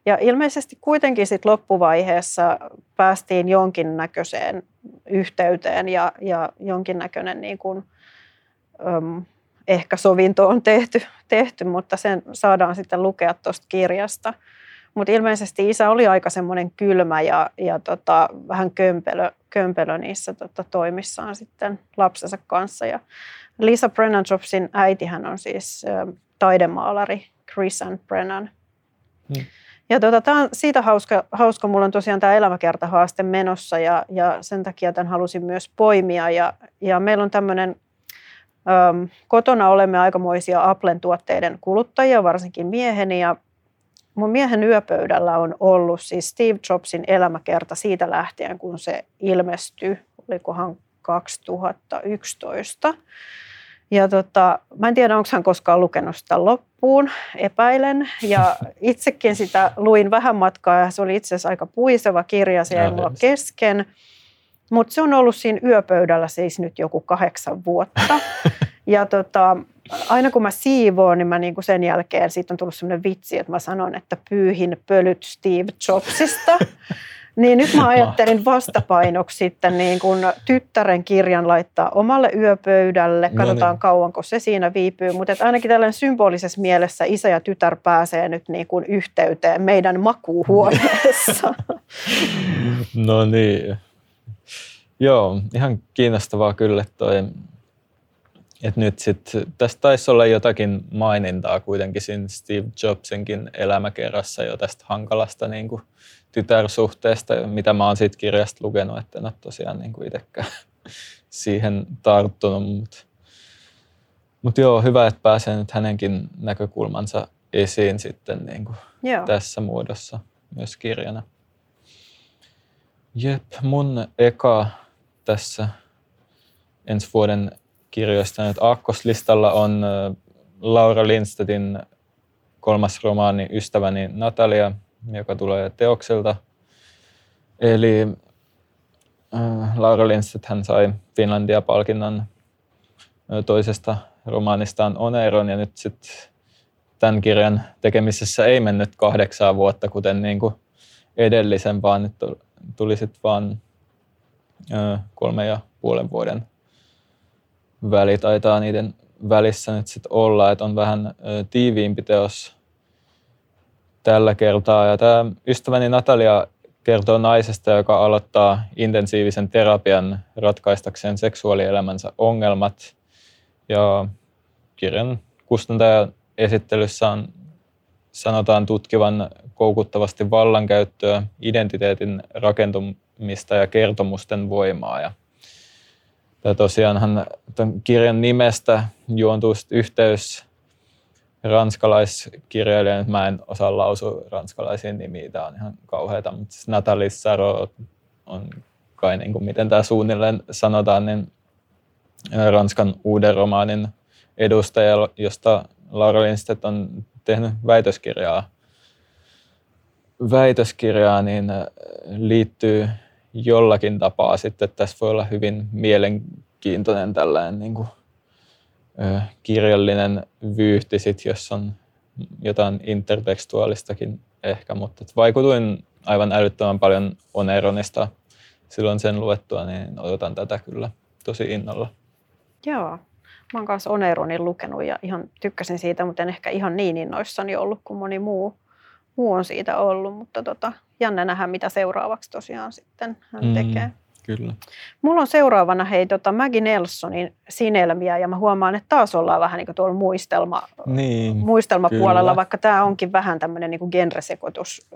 ja ilmeisesti kuitenkin sitten loppuvaiheessa päästiin jonkinnäköiseen yhteyteen ja, ja jonkinnäköinen niin kuin, äm, ehkä sovinto on tehty, tehty, mutta sen saadaan sitten lukea tuosta kirjasta. Mutta ilmeisesti isä oli aika semmoinen kylmä ja, ja tota, vähän kömpelö, kömpelö niissä tota, toimissaan sitten lapsensa kanssa. Ja Lisa Brennan Jobsin äitihän on siis ä, taidemaalari Chris Brennan. Hmm. Ja tota, tämä on siitä hauska, hauska, mulla on tosiaan tämä elämäkertahaaste menossa ja, ja sen takia tämän halusin myös poimia. Ja, ja meillä on tämmöinen Öm, kotona olemme aikamoisia Applen tuotteiden kuluttajia, varsinkin mieheni. Ja mun miehen yöpöydällä on ollut siis Steve Jobsin elämäkerta siitä lähtien, kun se ilmestyi, olikohan 2011. Ja tota, mä en tiedä, onko hän koskaan lukenut sitä loppuun, epäilen. Ja itsekin sitä luin vähän matkaa ja se oli itse asiassa aika puiseva kirja, se jäi mulla kesken. Mutta se on ollut siinä yöpöydällä siis nyt joku kahdeksan vuotta. Ja tota, aina kun mä siivoon, niin mä niinku sen jälkeen siitä on tullut sellainen vitsi, että mä sanon, että pyyhin pölyt Steve Jobsista. Niin nyt mä ajattelin vastapainoksi sitten niin kun tyttären kirjan laittaa omalle yöpöydälle. No Katsotaan no niin. kauanko se siinä viipyy. Mutta ainakin tällainen symbolisessa mielessä isä ja tytär pääsee nyt niin kuin yhteyteen meidän makuuhuoneessa. No niin. Joo, ihan kiinnostavaa kyllä toi et nyt sit, tästä taisi olla jotakin mainintaa kuitenkin siinä Steve Jobsinkin elämäkerrassa jo tästä hankalasta niin kuin tytärsuhteesta, mitä mä oon siitä kirjasta lukenut, että en ole tosiaan niin kuin itsekään siihen tarttunut. Mutta mut joo, hyvä, että pääsee nyt hänenkin näkökulmansa esiin sitten niin kuin tässä muodossa myös kirjana. Jep, mun eka tässä ensi vuoden kirjoista nyt aakkоslistalla on Laura Lindstedtin kolmas romaani Ystäväni Natalia, joka tulee teokselta. Eli äh, Laura Lindstedt hän sai Finlandia-palkinnon toisesta romaanistaan Oneron ja nyt sitten tämän kirjan tekemisessä ei mennyt kahdeksaa vuotta, kuten niin kuin edellisen, vaan nyt tuli sitten vaan kolme ja puolen vuoden väli taitaa niiden välissä nyt sitten olla, että on vähän tiiviimpi teos tällä kertaa. Ja tämä ystäväni Natalia kertoo naisesta, joka aloittaa intensiivisen terapian ratkaistakseen seksuaalielämänsä ongelmat. Ja kirjan kustantaja esittelyssä on, sanotaan tutkivan koukuttavasti vallankäyttöä, identiteetin rakentumista ja kertomusten voimaa. Ja ja tosiaanhan tämän kirjan nimestä juontuu yhteys ranskalaiskirjailija, mä en osaa lausua ranskalaisia nimiä, tämä on ihan kauheata, mutta siis Nathalie Saro on kai niin kuin miten tämä suunnilleen sanotaan, niin Ranskan uuden romaanin edustaja, josta Laura Lindstedt on tehnyt väitöskirjaa. Väitöskirjaa niin liittyy jollakin tapaa sitten tässä voi olla hyvin mielenkiintoinen tällainen niin kuin, kirjallinen vyyhti, sit, jos on jotain intertekstuaalistakin ehkä, mutta vaikutuin aivan älyttömän paljon Oneronista silloin sen luettua, niin odotan tätä kyllä tosi innolla. Joo, mä oon kanssa Oneronin lukenut ja ihan tykkäsin siitä, mutta en ehkä ihan niin innoissani ollut kuin moni muu, muu on siitä ollut, mutta tota, jännä nähdä, mitä seuraavaksi tosiaan sitten hän mm, tekee. Kyllä. Mulla on seuraavana hei tota Maggie Nelsonin sinelmiä ja mä huomaan, että taas ollaan vähän niin kuin tuolla muistelma, niin, muistelmapuolella, kyllä. vaikka tämä onkin vähän tämmöinen niin kuin genresekoitus,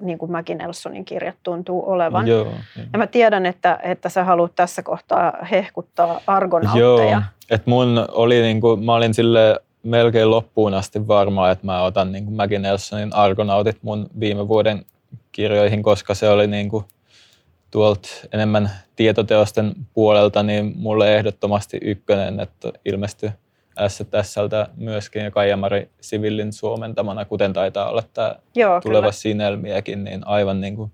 niin kuin Maggie Nelsonin kirjat tuntuu olevan. Joo, ja mä tiedän, että, että sä haluat tässä kohtaa hehkuttaa argonautteja. Joo, että mun oli niin kuin, mä olin sille melkein loppuun asti varma, että mä otan niin kuin Maggie Nelsonin argonautit mun viime vuoden kirjoihin, koska se oli niin kuin tuolta enemmän tietoteosten puolelta, niin mulle ehdottomasti ykkönen, että ilmestyi STSltä myöskin ja Kaijamari Sivillin suomentamana, kuten taitaa olla tämä Joo, tuleva kyllä. Sinelmiäkin, niin aivan niin kuin,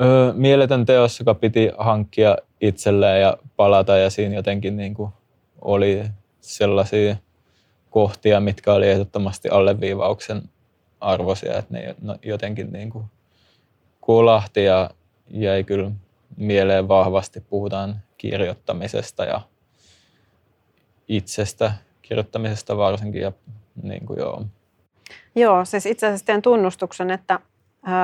öö, mieletön teos, joka piti hankkia itselleen ja palata ja siinä jotenkin niin kuin oli sellaisia kohtia, mitkä oli ehdottomasti alleviivauksen arvoisia, että ne jotenkin niin kuin kulahti ja jäi kyllä mieleen vahvasti. Puhutaan kirjoittamisesta ja itsestä kirjoittamisesta varsinkin. Ja niin kuin joo. joo, siis itse asiassa teen tunnustuksen, että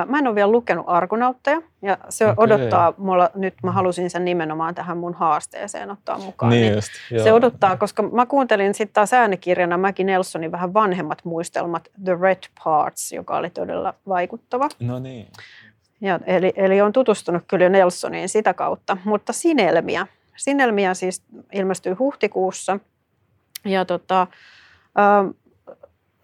Mä en ole vielä lukenut Argonautteja ja se okay. odottaa mulla, nyt mä halusin sen nimenomaan tähän mun haasteeseen ottaa mukaan. Niin just, niin se odottaa, koska mä kuuntelin sitten taas äänikirjana Maggie Nelsonin vähän vanhemmat muistelmat The Red Parts, joka oli todella vaikuttava. No niin. Ja, eli, eli on tutustunut kyllä Nelsoniin sitä kautta, mutta Sinelmiä. Sinelmiä siis ilmestyy huhtikuussa ja tota, äh,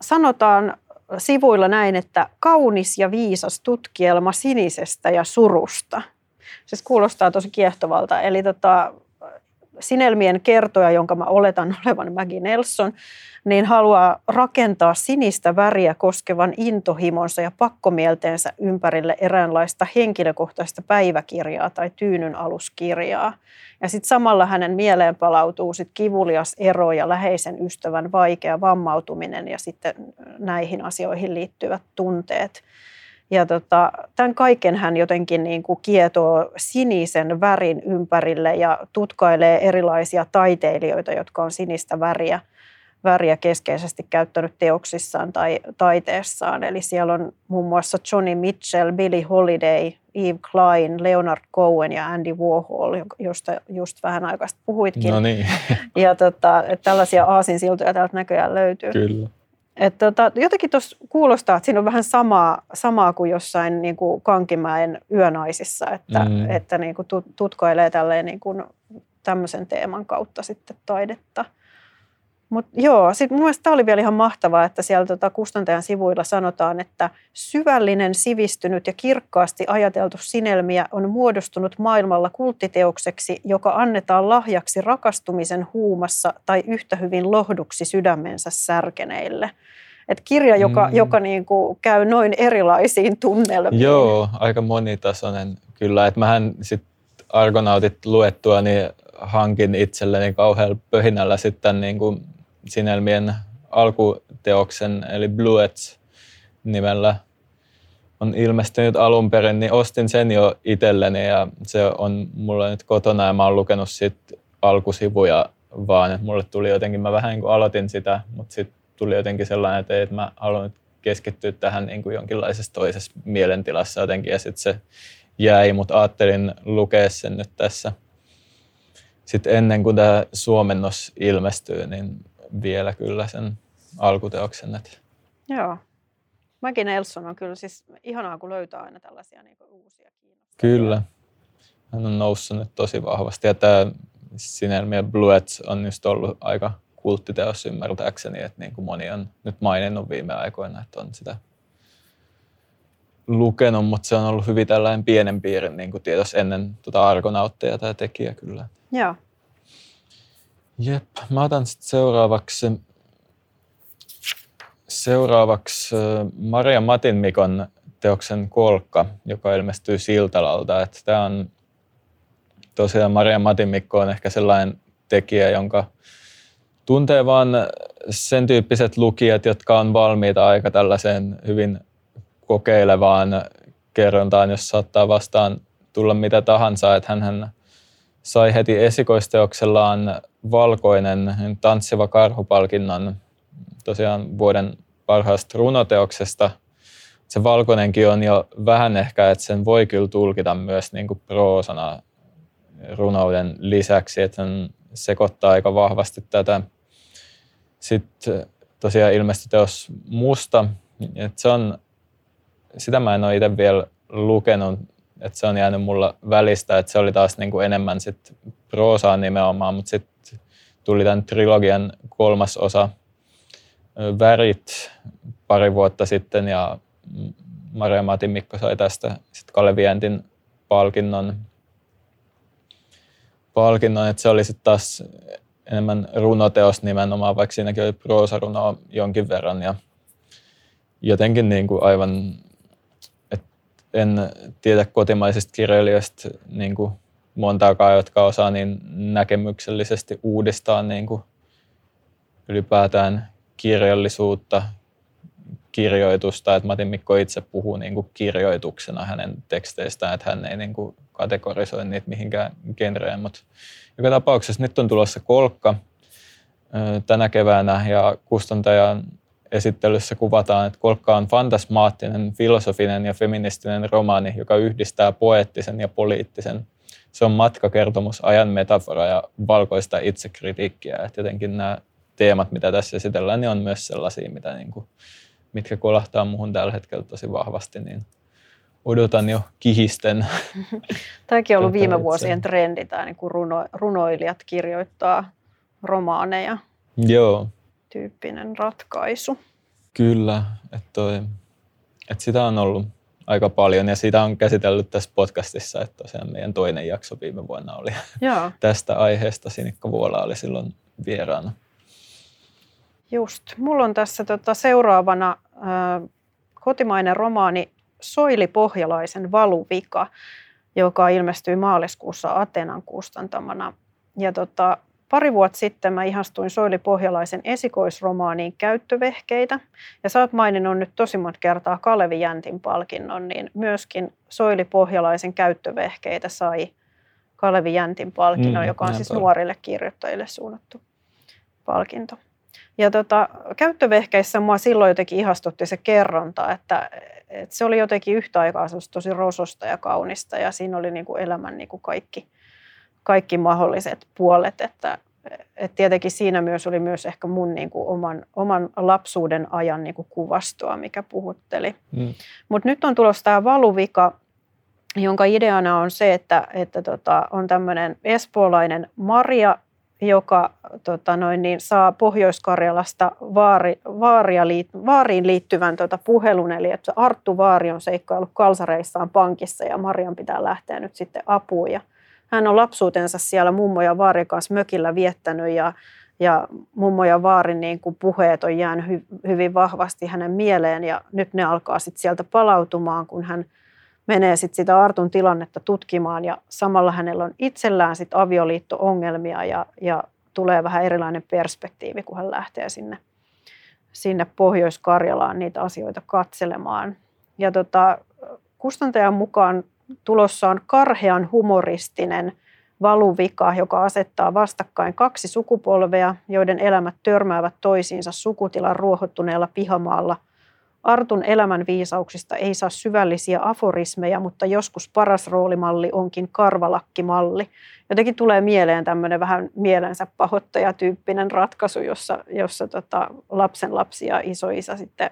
sanotaan sivuilla näin, että kaunis ja viisas tutkielma sinisestä ja surusta. Se kuulostaa tosi kiehtovalta. Eli tota, Sinelmien kertoja, jonka mä oletan olevan Maggie Nelson, niin haluaa rakentaa sinistä väriä koskevan intohimonsa ja pakkomielteensä ympärille eräänlaista henkilökohtaista päiväkirjaa tai tyynyn aluskirjaa. Ja sitten samalla hänen mieleen palautuu sit kivulias ero ja läheisen ystävän vaikea vammautuminen ja sitten näihin asioihin liittyvät tunteet. Ja tota, tämän kaiken hän jotenkin niin kuin kietoo sinisen värin ympärille ja tutkailee erilaisia taiteilijoita, jotka on sinistä väriä, väriä keskeisesti käyttänyt teoksissaan tai taiteessaan. Eli siellä on muun muassa Johnny Mitchell, Billy Holiday, Eve Klein, Leonard Cohen ja Andy Warhol, josta just vähän aikaista puhuitkin. No niin. Ja tota, tällaisia aasinsiltoja täältä näköjään löytyy. Kyllä. Et tota, jotenkin tuossa kuulostaa, että siinä on vähän samaa, samaa kuin jossain niin kuin Kankimäen yönaisissa, että, mm. että niin kuin tutkoilee tälleen niin kuin tämmöisen teeman kautta sitten taidetta. Mutta joo, sitten mun mielestä tämä oli vielä ihan mahtavaa, että siellä tota kustantajan sivuilla sanotaan, että syvällinen, sivistynyt ja kirkkaasti ajateltu sinelmiä on muodostunut maailmalla kulttiteokseksi, joka annetaan lahjaksi rakastumisen huumassa tai yhtä hyvin lohduksi sydämensä särkeneille. Et kirja, joka, mm. joka niin kuin käy noin erilaisiin tunnelmiin. Joo, aika monitasoinen kyllä. Et mähän sit Argonautit luettua, niin hankin itselleni kauhealla pöhinällä sitten niin kuin Sinelmien alkuteoksen, eli Bluets nimellä on ilmestynyt alun perin, niin ostin sen jo itselleni ja se on mulla nyt kotona ja mä oon lukenut sit alkusivuja vaan, että mulle tuli jotenkin, mä vähän niin kuin aloitin sitä, mutta sitten tuli jotenkin sellainen, että, että mä haluan keskittyä tähän niin kuin jonkinlaisessa toisessa mielentilassa jotenkin ja sitten se jäi, mutta ajattelin lukea sen nyt tässä. Sitten ennen kuin tämä suomennos ilmestyy, niin vielä kyllä sen alkuteoksen. Että. Joo. Mäkin Nelson on kyllä siis ihanaa, kun löytää aina tällaisia niin uusia kiinnostavia. Kyllä. Hän on noussut nyt tosi vahvasti. Ja tämä Sinelmien Bluets on just ollut aika kulttiteos ymmärtääkseni, että niin kuin moni on nyt maininnut viime aikoina, että on sitä lukenut, mutta se on ollut hyvin tällainen pienen piirin niin kuin tietos ennen tuota Argonautteja tämä tekijä kyllä. Joo. Jep, mä otan sitten seuraavaksi, seuraavaksi Maria Matin Mikon teoksen Kolkka, joka ilmestyy Siltalalta. Tämä on tosiaan Maria Matin Mikko on ehkä sellainen tekijä, jonka tuntee vaan sen tyyppiset lukijat, jotka on valmiita aika tällaiseen hyvin kokeilevaan kerrontaan, jos saattaa vastaan tulla mitä tahansa. Että hän sai heti esikoisteoksellaan valkoinen tanssiva karhupalkinnon tosiaan vuoden parhaasta runoteoksesta. Se valkoinenkin on jo vähän ehkä, että sen voi kyllä tulkita myös niin kuin proosana runouden lisäksi, että sen sekoittaa aika vahvasti tätä. Sitten tosiaan ilmestyi teos Musta, että se on, sitä mä en ole itse vielä lukenut, että se on jäänyt mulla välistä, että se oli taas niin kuin enemmän sit proosaa nimenomaan, mutta sitten tuli tämän trilogian kolmas osa Värit pari vuotta sitten ja Maria Matin Mikko sai tästä sitten Kalevi Jäntin palkinnon. palkinnon että se oli sitten taas enemmän runoteos nimenomaan, vaikka siinäkin oli proosarunoa jonkin verran ja jotenkin niin kuin aivan en tiedä kotimaisista kirjailijoista niin kuin montaakaan, jotka osaa niin näkemyksellisesti uudistaa niin kuin ylipäätään kirjallisuutta, kirjoitusta. Että Matin Mikko itse puhuu niin kuin kirjoituksena hänen teksteistään, että hän ei niin kuin kategorisoi niitä mihinkään genreen. Mutta joka tapauksessa nyt on tulossa kolkka tänä keväänä ja kustantajan esittelyssä kuvataan, että Kolkka on fantasmaattinen, filosofinen ja feministinen romaani, joka yhdistää poeettisen ja poliittisen. Se on matkakertomus, ajan metafora ja valkoista itsekritiikkiä. Että jotenkin nämä teemat, mitä tässä esitellään, niin on myös sellaisia, mitä niin kuin, mitkä kolahtaa muuhun tällä hetkellä tosi vahvasti, niin odotan jo kihisten. Tämäkin on ollut viime vuosien trendi, tämä niin kuin runo, runoilijat kirjoittaa romaaneja. Joo, tyyppinen ratkaisu. Kyllä, että, toi, että sitä on ollut aika paljon ja sitä on käsitellyt tässä podcastissa, että tosiaan meidän toinen jakso viime vuonna oli Joo. tästä aiheesta. Sinikka Vuola oli silloin vieraana. Just. Mulla on tässä tota seuraavana äh, kotimainen romaani Soili Pohjalaisen valuvika, joka ilmestyi maaliskuussa Atenan kustantamana. Ja tota, Pari vuotta sitten mä ihastuin Soili Pohjalaisen esikoisromaaniin Käyttövehkeitä. Ja sä oot maininnut nyt tosi monta kertaa Kalevi Jäntin palkinnon, niin myöskin Soili Pohjalaisen Käyttövehkeitä sai Kalevi Jäntin palkinnon, mm, joka on siis toi. nuorille kirjoittajille suunnattu palkinto. Ja tota, käyttövehkeissä mua silloin jotenkin ihastutti se kerronta, että, että se oli jotenkin yhtä aikaa tosi rososta ja kaunista ja siinä oli niin kuin elämän niin kuin kaikki – kaikki mahdolliset puolet, että et tietenkin siinä myös oli myös ehkä mun niin kuin oman, oman lapsuuden ajan niin kuin kuvastoa, mikä puhutteli. Mm. Mutta nyt on tulossa tämä valuvika, jonka ideana on se, että, että tota, on tämmöinen espoolainen Maria, joka tota noin, niin saa Pohjois-Karjalasta vaari, vaaria, vaariin liittyvän tota puhelun, eli että Arttu Vaari on seikkaillut kalsareissaan pankissa ja Marian pitää lähteä nyt sitten apuun. Ja hän on lapsuutensa siellä mummo ja vaarin kanssa mökillä viettänyt ja, ja mummo ja vaarin niin kuin puheet on jäänyt hy, hyvin vahvasti hänen mieleen ja nyt ne alkaa sitten sieltä palautumaan, kun hän menee sitten sitä Artun tilannetta tutkimaan ja samalla hänellä on itsellään sitten avioliitto-ongelmia ja, ja tulee vähän erilainen perspektiivi, kun hän lähtee sinne, sinne Pohjois-Karjalaan niitä asioita katselemaan. Ja tota, kustantajan mukaan tulossa on karhean humoristinen valuvika, joka asettaa vastakkain kaksi sukupolvea, joiden elämät törmäävät toisiinsa sukutilan ruohottuneella pihamaalla. Artun elämän viisauksista ei saa syvällisiä aforismeja, mutta joskus paras roolimalli onkin karvalakkimalli. Jotenkin tulee mieleen tämmöinen vähän mielensä pahoittajatyyppinen ratkaisu, jossa, jossa tota lapsen lapsi ja isoisa sitten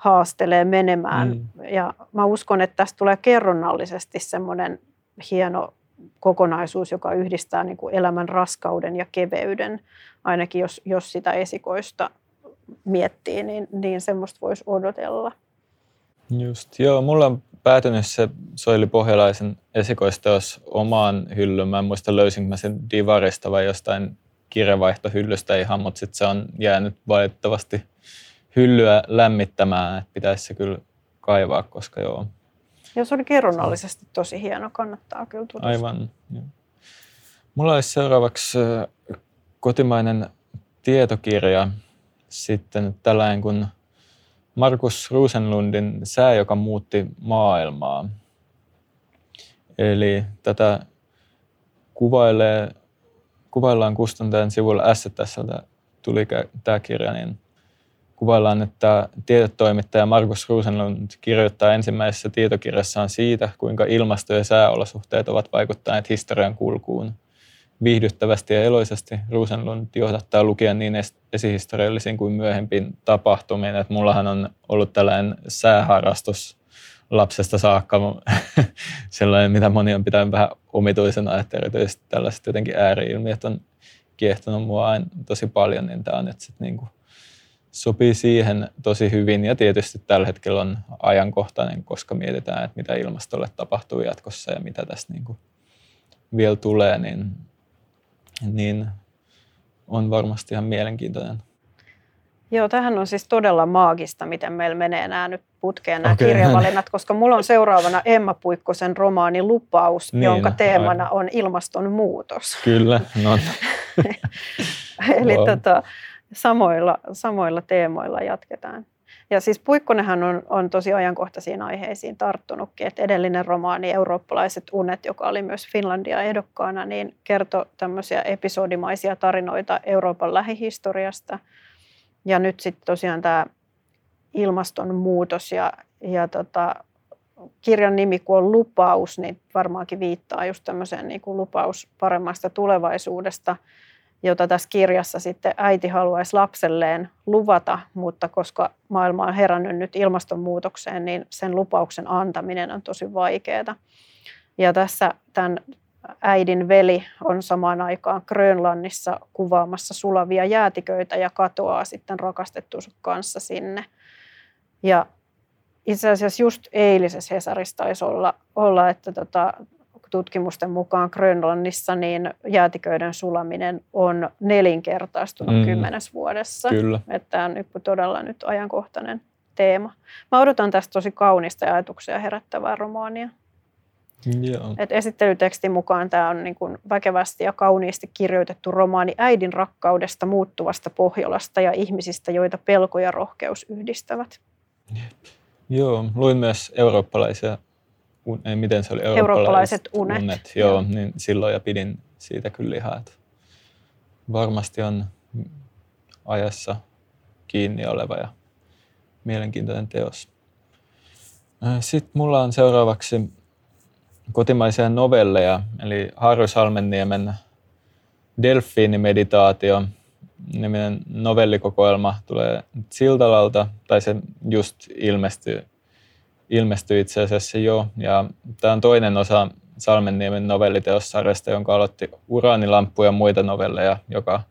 haastelee menemään. Mm. Ja mä uskon, että tästä tulee kerronnallisesti semmoinen hieno kokonaisuus, joka yhdistää niin kuin elämän raskauden ja keveyden. Ainakin jos, jos sitä esikoista miettii, niin, niin semmoista voisi odotella. Just, joo. Mulla on päätynyt se Soili Pohjalaisen esikoisteos omaan hyllyyn. Mä en muista löysinkö mä sen Divarista vai jostain kirjavaihtohyllystä ihan, mutta sitten se on jäänyt valitettavasti hyllyä lämmittämään, että pitäisi se kyllä kaivaa, koska joo. Joo, se oli kerronnallisesti tosi hieno, kannattaa kyllä tutustua. Aivan, joo. Mulla olisi seuraavaksi kotimainen tietokirja, sitten tällainen kuin Markus Rosenlundin Sää, joka muutti maailmaa. Eli tätä kuvailee, kuvaillaan kustantajan sivulla STS, tuli tämä kirja, niin kuvaillaan, että tietotoimittaja Markus Rosenlund kirjoittaa ensimmäisessä tietokirjassaan siitä, kuinka ilmasto- ja sääolosuhteet ovat vaikuttaneet historian kulkuun. Viihdyttävästi ja eloisesti Rosenlund johdattaa lukijan niin esihistoriallisiin kuin myöhempiin tapahtumiin. Että mullahan on ollut tällainen sääharrastus lapsesta saakka sellainen, mitä moni on pitänyt vähän omituisena, että erityisesti tällaiset jotenkin ääriilmiöt on kiehtonut mua aina tosi paljon, niin tämä on nyt sitten niin kuin sopii siihen tosi hyvin ja tietysti tällä hetkellä on ajankohtainen, koska mietitään, että mitä ilmastolle tapahtuu jatkossa ja mitä tästä niin kuin vielä tulee, niin, niin on varmasti ihan mielenkiintoinen. Joo, tähän on siis todella maagista, miten meillä menee nämä nyt putkeen nämä okay. kirjavalinnat, koska mulla on seuraavana Emma Puikkosen romaani Lupaus, niin, jonka teemana aivan. on ilmastonmuutos. Kyllä, no. Eli wow. tota, samoilla, samoilla teemoilla jatketaan. Ja siis Puikkonenhan on, on tosi ajankohtaisiin aiheisiin tarttunutkin, että edellinen romaani Eurooppalaiset unet, joka oli myös Finlandia ehdokkaana, niin kertoi tämmöisiä episodimaisia tarinoita Euroopan lähihistoriasta. Ja nyt sitten tosiaan tämä ilmastonmuutos ja, ja tota, kirjan nimi kun on lupaus, niin varmaankin viittaa just tämmöiseen niin kuin lupaus paremmasta tulevaisuudesta – jota tässä kirjassa sitten äiti haluaisi lapselleen luvata, mutta koska maailma on herännyt nyt ilmastonmuutokseen, niin sen lupauksen antaminen on tosi vaikeaa. Ja tässä tämän äidin veli on samaan aikaan Grönlannissa kuvaamassa sulavia jäätiköitä ja katoaa sitten rakastettunsa kanssa sinne. Ja itse asiassa just eilisessä Hesarissa taisi olla, olla että tota, tutkimusten mukaan Grönlannissa niin jäätiköiden sulaminen on nelinkertaistunut mm. kymmenes vuodessa. Kyllä. Että tämä on todella nyt ajankohtainen teema. Mä odotan tästä tosi kaunista ja ajatuksia herättävää romaania. Joo. Et esittelytekstin mukaan tämä on niin kuin väkevästi ja kauniisti kirjoitettu romaani äidin rakkaudesta, muuttuvasta Pohjolasta ja ihmisistä, joita pelko ja rohkeus yhdistävät. Joo, luin myös eurooppalaisia ei, miten se oli? Eurooppalaiset unet. unet joo, joo, niin silloin ja pidin siitä kyllä ihan, että varmasti on ajassa kiinni oleva ja mielenkiintoinen teos. Sitten mulla on seuraavaksi kotimaisia novelleja, eli Harry Salmenniemen Delfiinimeditaatio niminen novellikokoelma tulee Siltalalta, tai se just ilmestyi ilmestyi itse asiassa jo. Ja tämä on toinen osa Salmenniemen novelliteossarjasta, jonka aloitti Uraanilamppu ja muita novelleja, joka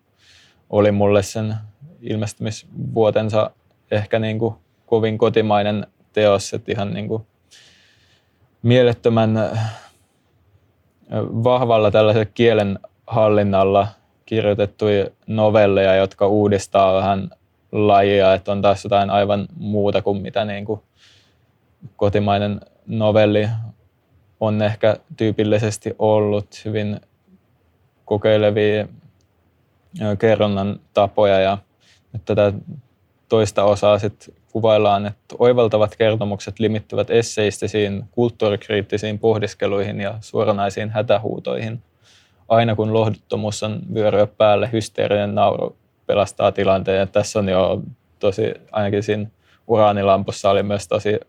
oli mulle sen ilmestymisvuotensa ehkä niin kuin kovin kotimainen teos, että ihan niin kuin mielettömän vahvalla tällaisella kielen hallinnalla kirjoitettuja novelleja, jotka uudistaa vähän lajia, että on taas jotain aivan muuta kuin mitä niin kuin kotimainen novelli on ehkä tyypillisesti ollut hyvin kokeilevia kerronnan tapoja ja nyt tätä toista osaa sitten kuvaillaan, että oivaltavat kertomukset limittyvät esseistisiin, kulttuurikriittisiin pohdiskeluihin ja suoranaisiin hätähuutoihin. Aina kun lohduttomuus on vyöryä päälle, hysteerinen nauru pelastaa tilanteen. Ja tässä on jo tosi, ainakin siinä uraanilampussa oli myös tosi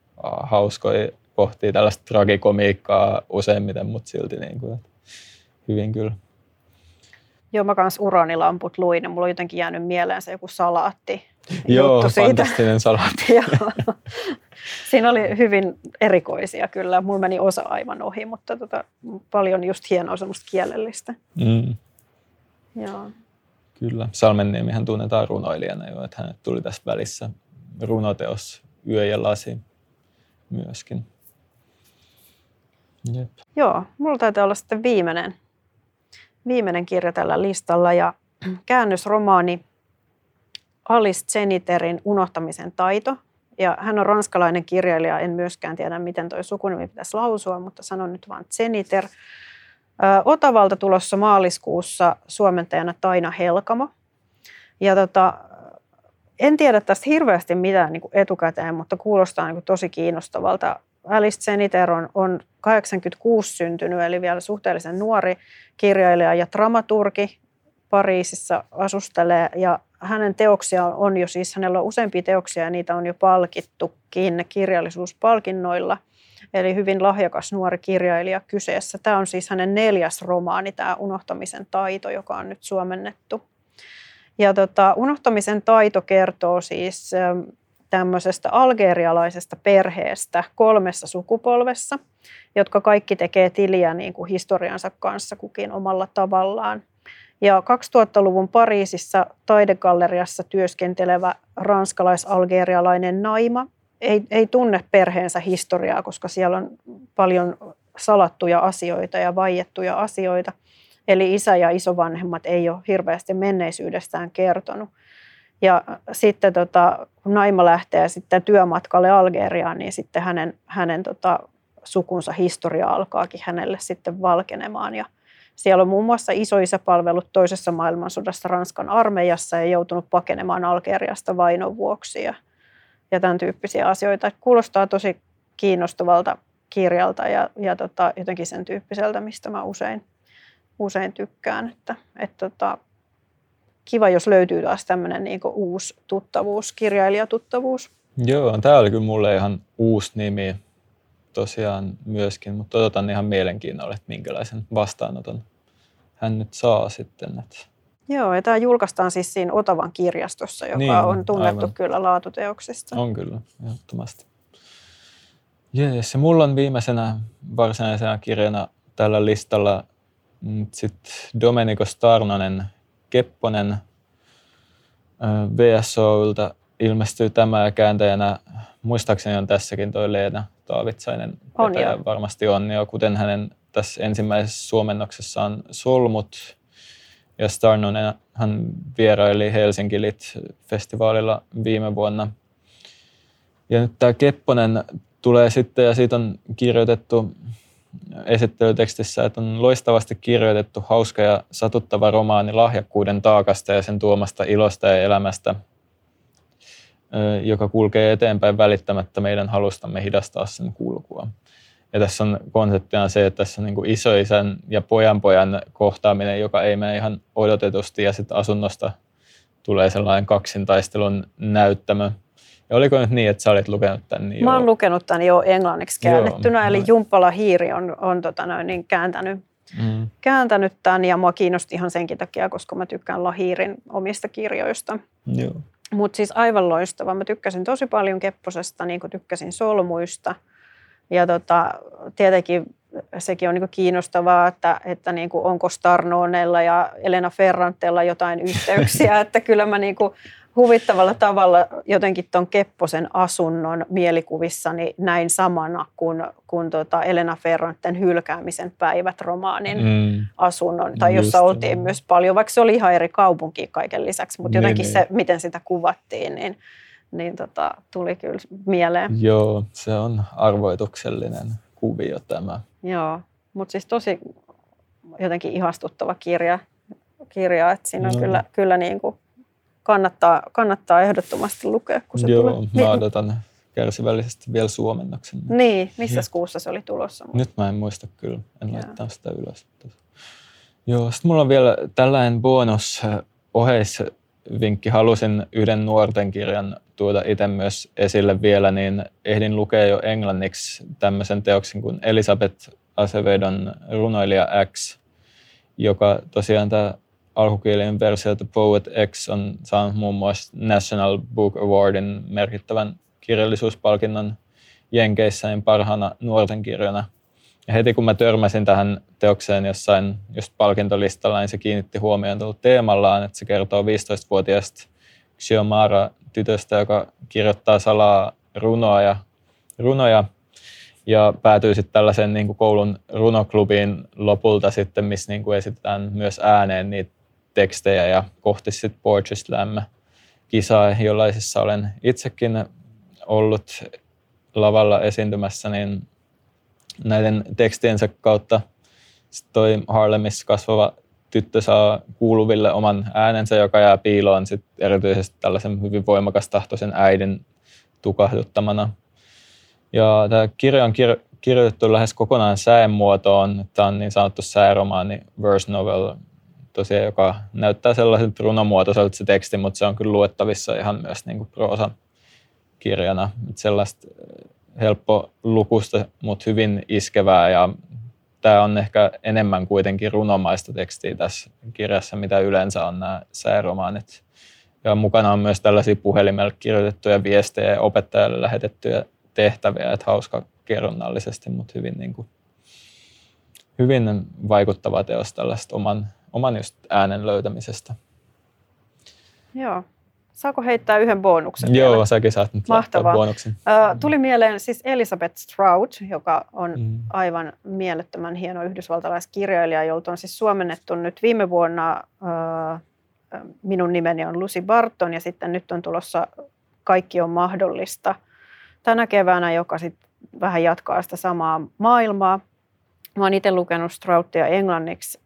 hauskoja pohtii tällaista tragikomiikkaa useimmiten, mutta silti niin kuin, hyvin kyllä. Joo, mä kans uraanilamput luin ja mulla on jotenkin jäänyt mieleen se joku salaatti. Joo, fantastinen salaatti. Siinä oli hyvin erikoisia kyllä. Mulla meni osa aivan ohi, mutta tota, paljon just hienoa semmoista kielellistä. Mm. Joo. Kyllä. Salmenniemihän tunnetaan runoilijana jo, että hänet tuli tässä välissä runoteos Yö ja lasi myöskin. Jep. Joo, mulla taitaa olla sitten viimeinen, viimeinen kirja tällä listalla ja käännösromaani Alice Zeniterin Unohtamisen taito. Ja hän on ranskalainen kirjailija, en myöskään tiedä miten tuo sukunimi pitäisi lausua, mutta sanon nyt vain Zeniter. Otavalta tulossa maaliskuussa suomentajana Taina Helkamo. Ja tota, en tiedä tästä hirveästi mitään niin kuin etukäteen, mutta kuulostaa niin kuin tosi kiinnostavalta. Alice Zeniter on, on 86 syntynyt, eli vielä suhteellisen nuori kirjailija ja dramaturgi. Pariisissa asustelee ja hänen teoksia on jo siis, hänellä on useampia teoksia ja niitä on jo palkittukin kirjallisuuspalkinnoilla. Eli hyvin lahjakas nuori kirjailija kyseessä. Tämä on siis hänen neljäs romaani, tämä Unohtamisen taito, joka on nyt suomennettu. Ja tota, Unohtamisen taito kertoo siis tämmöisestä algerialaisesta perheestä kolmessa sukupolvessa, jotka kaikki tekee tiliä niin kuin historiansa kanssa kukin omalla tavallaan. Ja 2000-luvun Pariisissa taidegalleriassa työskentelevä ranskalais-algerialainen naima ei, ei tunne perheensä historiaa, koska siellä on paljon salattuja asioita ja vaiettuja asioita. Eli isä ja isovanhemmat ei ole hirveästi menneisyydestään kertonut. Ja sitten tota, kun Naima lähtee sitten työmatkalle Algeriaan, niin sitten hänen, hänen tota, sukunsa historia alkaakin hänelle sitten valkenemaan. Ja siellä on muun muassa isoisä palvelut toisessa maailmansodassa Ranskan armeijassa ja joutunut pakenemaan Algeriasta vainon vuoksi ja, ja tämän tyyppisiä asioita. Kuulostaa tosi kiinnostavalta kirjalta ja, ja tota, jotenkin sen tyyppiseltä, mistä mä usein, usein tykkään. Että, et tota, kiva, jos löytyy taas tämmöinen niin uusi tuttavuus, kirjailijatuttavuus. Joo, tämä oli kyllä mulle ihan uusi nimi tosiaan myöskin, mutta odotan ihan mielenkiinnolla, että minkälaisen vastaanoton hän nyt saa sitten. Että... Joo, ja tämä julkaistaan siis siinä Otavan kirjastossa, joka niin, on tunnettu aivan. kyllä laatuteoksista. On kyllä, ehdottomasti. Jees, ja mulla on viimeisenä varsinaisena kirjana tällä listalla sitten Domenico Starnonen Kepponen VSOilta ilmestyy tämä ja kääntäjänä, muistaakseni on tässäkin toi Leena Taavitsainen on jo. varmasti on jo, kuten hänen tässä ensimmäisessä suomennoksessaan Solmut. Ja Starnonen hän vieraili Helsinki Lit-festivaalilla viime vuonna. Ja nyt tämä Kepponen tulee sitten, ja siitä on kirjoitettu esittelytekstissä, että on loistavasti kirjoitettu hauska ja satuttava romaani lahjakkuuden taakasta ja sen tuomasta ilosta ja elämästä, joka kulkee eteenpäin välittämättä meidän halustamme hidastaa sen kulkua. Ja tässä on konseptina se, että tässä on niin isoisän ja pojanpojan kohtaaminen, joka ei mene ihan odotetusti, ja sitten asunnosta tulee sellainen kaksintaistelun näyttämö. Ja oliko nyt niin, että sä olit lukenut tämän? Niin Mä oon lukenut tämän jo englanniksi käännettynä, Joo, eli. Jumpala Hiiri on, on tota noin, niin kääntänyt, mm. kääntänyt tämän, ja mua kiinnosti ihan senkin takia, koska mä tykkään Lahiirin omista kirjoista. Mutta siis aivan loistava. Mä tykkäsin tosi paljon Kepposesta, niin kuin tykkäsin Solmuista – ja tota, tietenkin sekin on niin kiinnostavaa, että, että niin kuin onko Starnonella ja Elena Ferrantella jotain yhteyksiä, että kyllä mä niin kuin huvittavalla tavalla jotenkin tuon Kepposen asunnon mielikuvissani näin samana kuin, kuin tota Elena Ferranten hylkäämisen päivät romaanin mm. asunnon, tai jossa Just oltiin niin. myös paljon, vaikka se oli ihan eri kaupunki kaiken lisäksi, mutta niin, jotenkin niin. se, miten sitä kuvattiin, niin, niin tota, tuli kyllä mieleen. Joo, se on arvoituksellinen kuvio tämä. Joo, mutta siis tosi jotenkin ihastuttava kirja, kirja että siinä on no. kyllä, kyllä niin kuin kannattaa, kannattaa ehdottomasti lukea, kun se Joo, tulee. mä niin. odotan kärsivällisesti vielä suomennoksen. Niin, missä kuussa se oli tulossa? Nyt mä en muista kyllä, en laittaa sitä ylös. Joo, sitten mulla on vielä tällainen bonus oheisvinkki. Halusin yhden nuorten kirjan tuoda itse myös esille vielä, niin ehdin lukea jo englanniksi tämmöisen teoksen kuin Elisabeth Acevedon runoilija X, joka tosiaan tämä alkukielinen versio The Poet X on saanut muun muassa National Book Awardin merkittävän kirjallisuuspalkinnon Jenkeissä niin parhaana nuorten kirjana. Ja heti kun mä törmäsin tähän teokseen jossain just palkintolistalla, niin se kiinnitti huomioon tullut teemallaan, että se kertoo 15-vuotiaasta Xiomara tytöstä, joka kirjoittaa salaa runoa ja, runoja ja päätyy sitten tällaisen niin kuin koulun runoklubiin lopulta sitten, missä niin esitetään myös ääneen niitä tekstejä ja kohti sitten Poetry Slam kisaa, jollaisessa olen itsekin ollut lavalla esiintymässä, niin näiden tekstiensä kautta toi Harlemissa kasvava tyttö saa kuuluville oman äänensä, joka jää piiloon sit erityisesti tällaisen hyvin voimakastahtoisen äidin tukahduttamana. Ja tämä kirja on kir- kirjoitettu lähes kokonaan säen muotoon. Tämä on niin sanottu sääromaani, verse novel, tosiaan, joka näyttää sellaiselta runomuotoiselta se teksti, mutta se on kyllä luettavissa ihan myös niin kuin proosa kirjana. Että sellaista eh, helppo lukusta, mutta hyvin iskevää ja tämä on ehkä enemmän kuitenkin runomaista tekstiä tässä kirjassa, mitä yleensä on nämä sääromaanit. Ja mukana on myös tällaisia puhelimella kirjoitettuja viestejä ja opettajalle lähetettyjä tehtäviä, että hauska kerronnallisesti, mutta hyvin, niin kuin, hyvin vaikuttava teos tällaista oman oman just äänen löytämisestä. Joo. Saako heittää yhden bonuksen Joo, vielä? säkin saat nyt Mahtavaa. bonuksen. Uh, tuli mieleen siis Elizabeth Stroud, joka on mm. aivan mielettömän hieno yhdysvaltalaiskirjailija, jolta on siis suomennettu nyt viime vuonna uh, Minun nimeni on Lucy Barton ja sitten nyt on tulossa Kaikki on mahdollista tänä keväänä, joka sitten vähän jatkaa sitä samaa maailmaa. Mä oon itse lukenut Stroudia englanniksi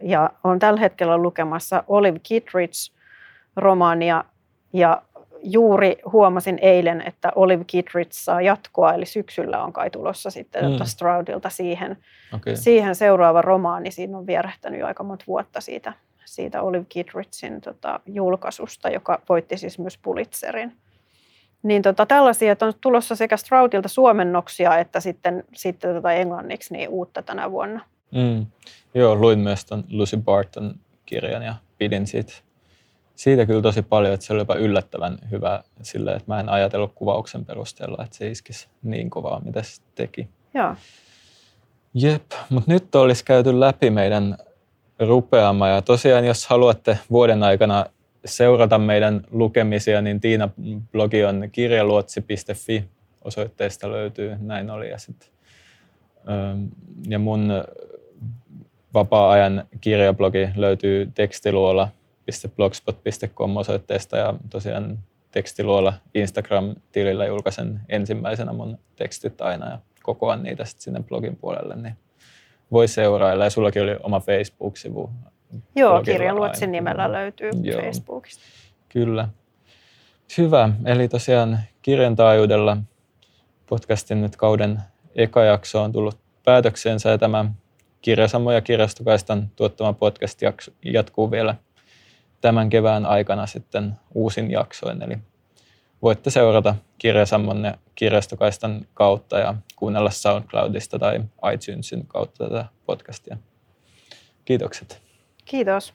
ja on tällä hetkellä lukemassa Olive Kittredge-romaania ja juuri huomasin eilen, että Olive Kittredge saa jatkoa, eli syksyllä on kai tulossa sitten mm. Stroudilta siihen, okay. siihen seuraava romaani. Siinä on vierähtänyt jo aika monta vuotta siitä, siitä Olive Kittredgein tota, julkaisusta, joka voitti siis myös Pulitzerin. Niin tota, tällaisia, että on tulossa sekä Stroudilta suomennoksia että sitten, sitten tota englanniksi niin uutta tänä vuonna. Mm. Joo, luin myös ton Lucy Barton kirjan ja pidin siitä, siitä kyllä tosi paljon, että se oli jopa yllättävän hyvä sille, että mä en ajatellut kuvauksen perusteella, että se iskisi niin kovaa, mitä se teki. Joo. Jep, mutta nyt olisi käyty läpi meidän rupeama ja tosiaan jos haluatte vuoden aikana seurata meidän lukemisia, niin Tiina blogi on kirjaluotsi.fi osoitteesta löytyy, näin oli. Ja, sit, ja mun vapaa-ajan kirjablogi löytyy tekstiluola.blogspot.com osoitteesta ja tosiaan tekstiluola Instagram-tilillä julkaisen ensimmäisenä mun tekstit aina ja kokoan niitä sitten sinne blogin puolelle, niin voi seurailla. Ja sullakin oli oma Facebook-sivu. Joo, kirjaluotsin nimellä löytyy Joo. Facebookista. Kyllä. Hyvä. Eli tosiaan kirjan taajuudella podcastin nyt kauden eka jakso on tullut päätökseensä ja tämä Kirjasamo ja Kirjastokaistan tuottama podcast jatkuu vielä tämän kevään aikana sitten uusin jaksoin. Eli voitte seurata Kirjasammon ja Kirjastokaistan kautta ja kuunnella SoundCloudista tai iTunesin kautta tätä podcastia. Kiitokset. Kiitos.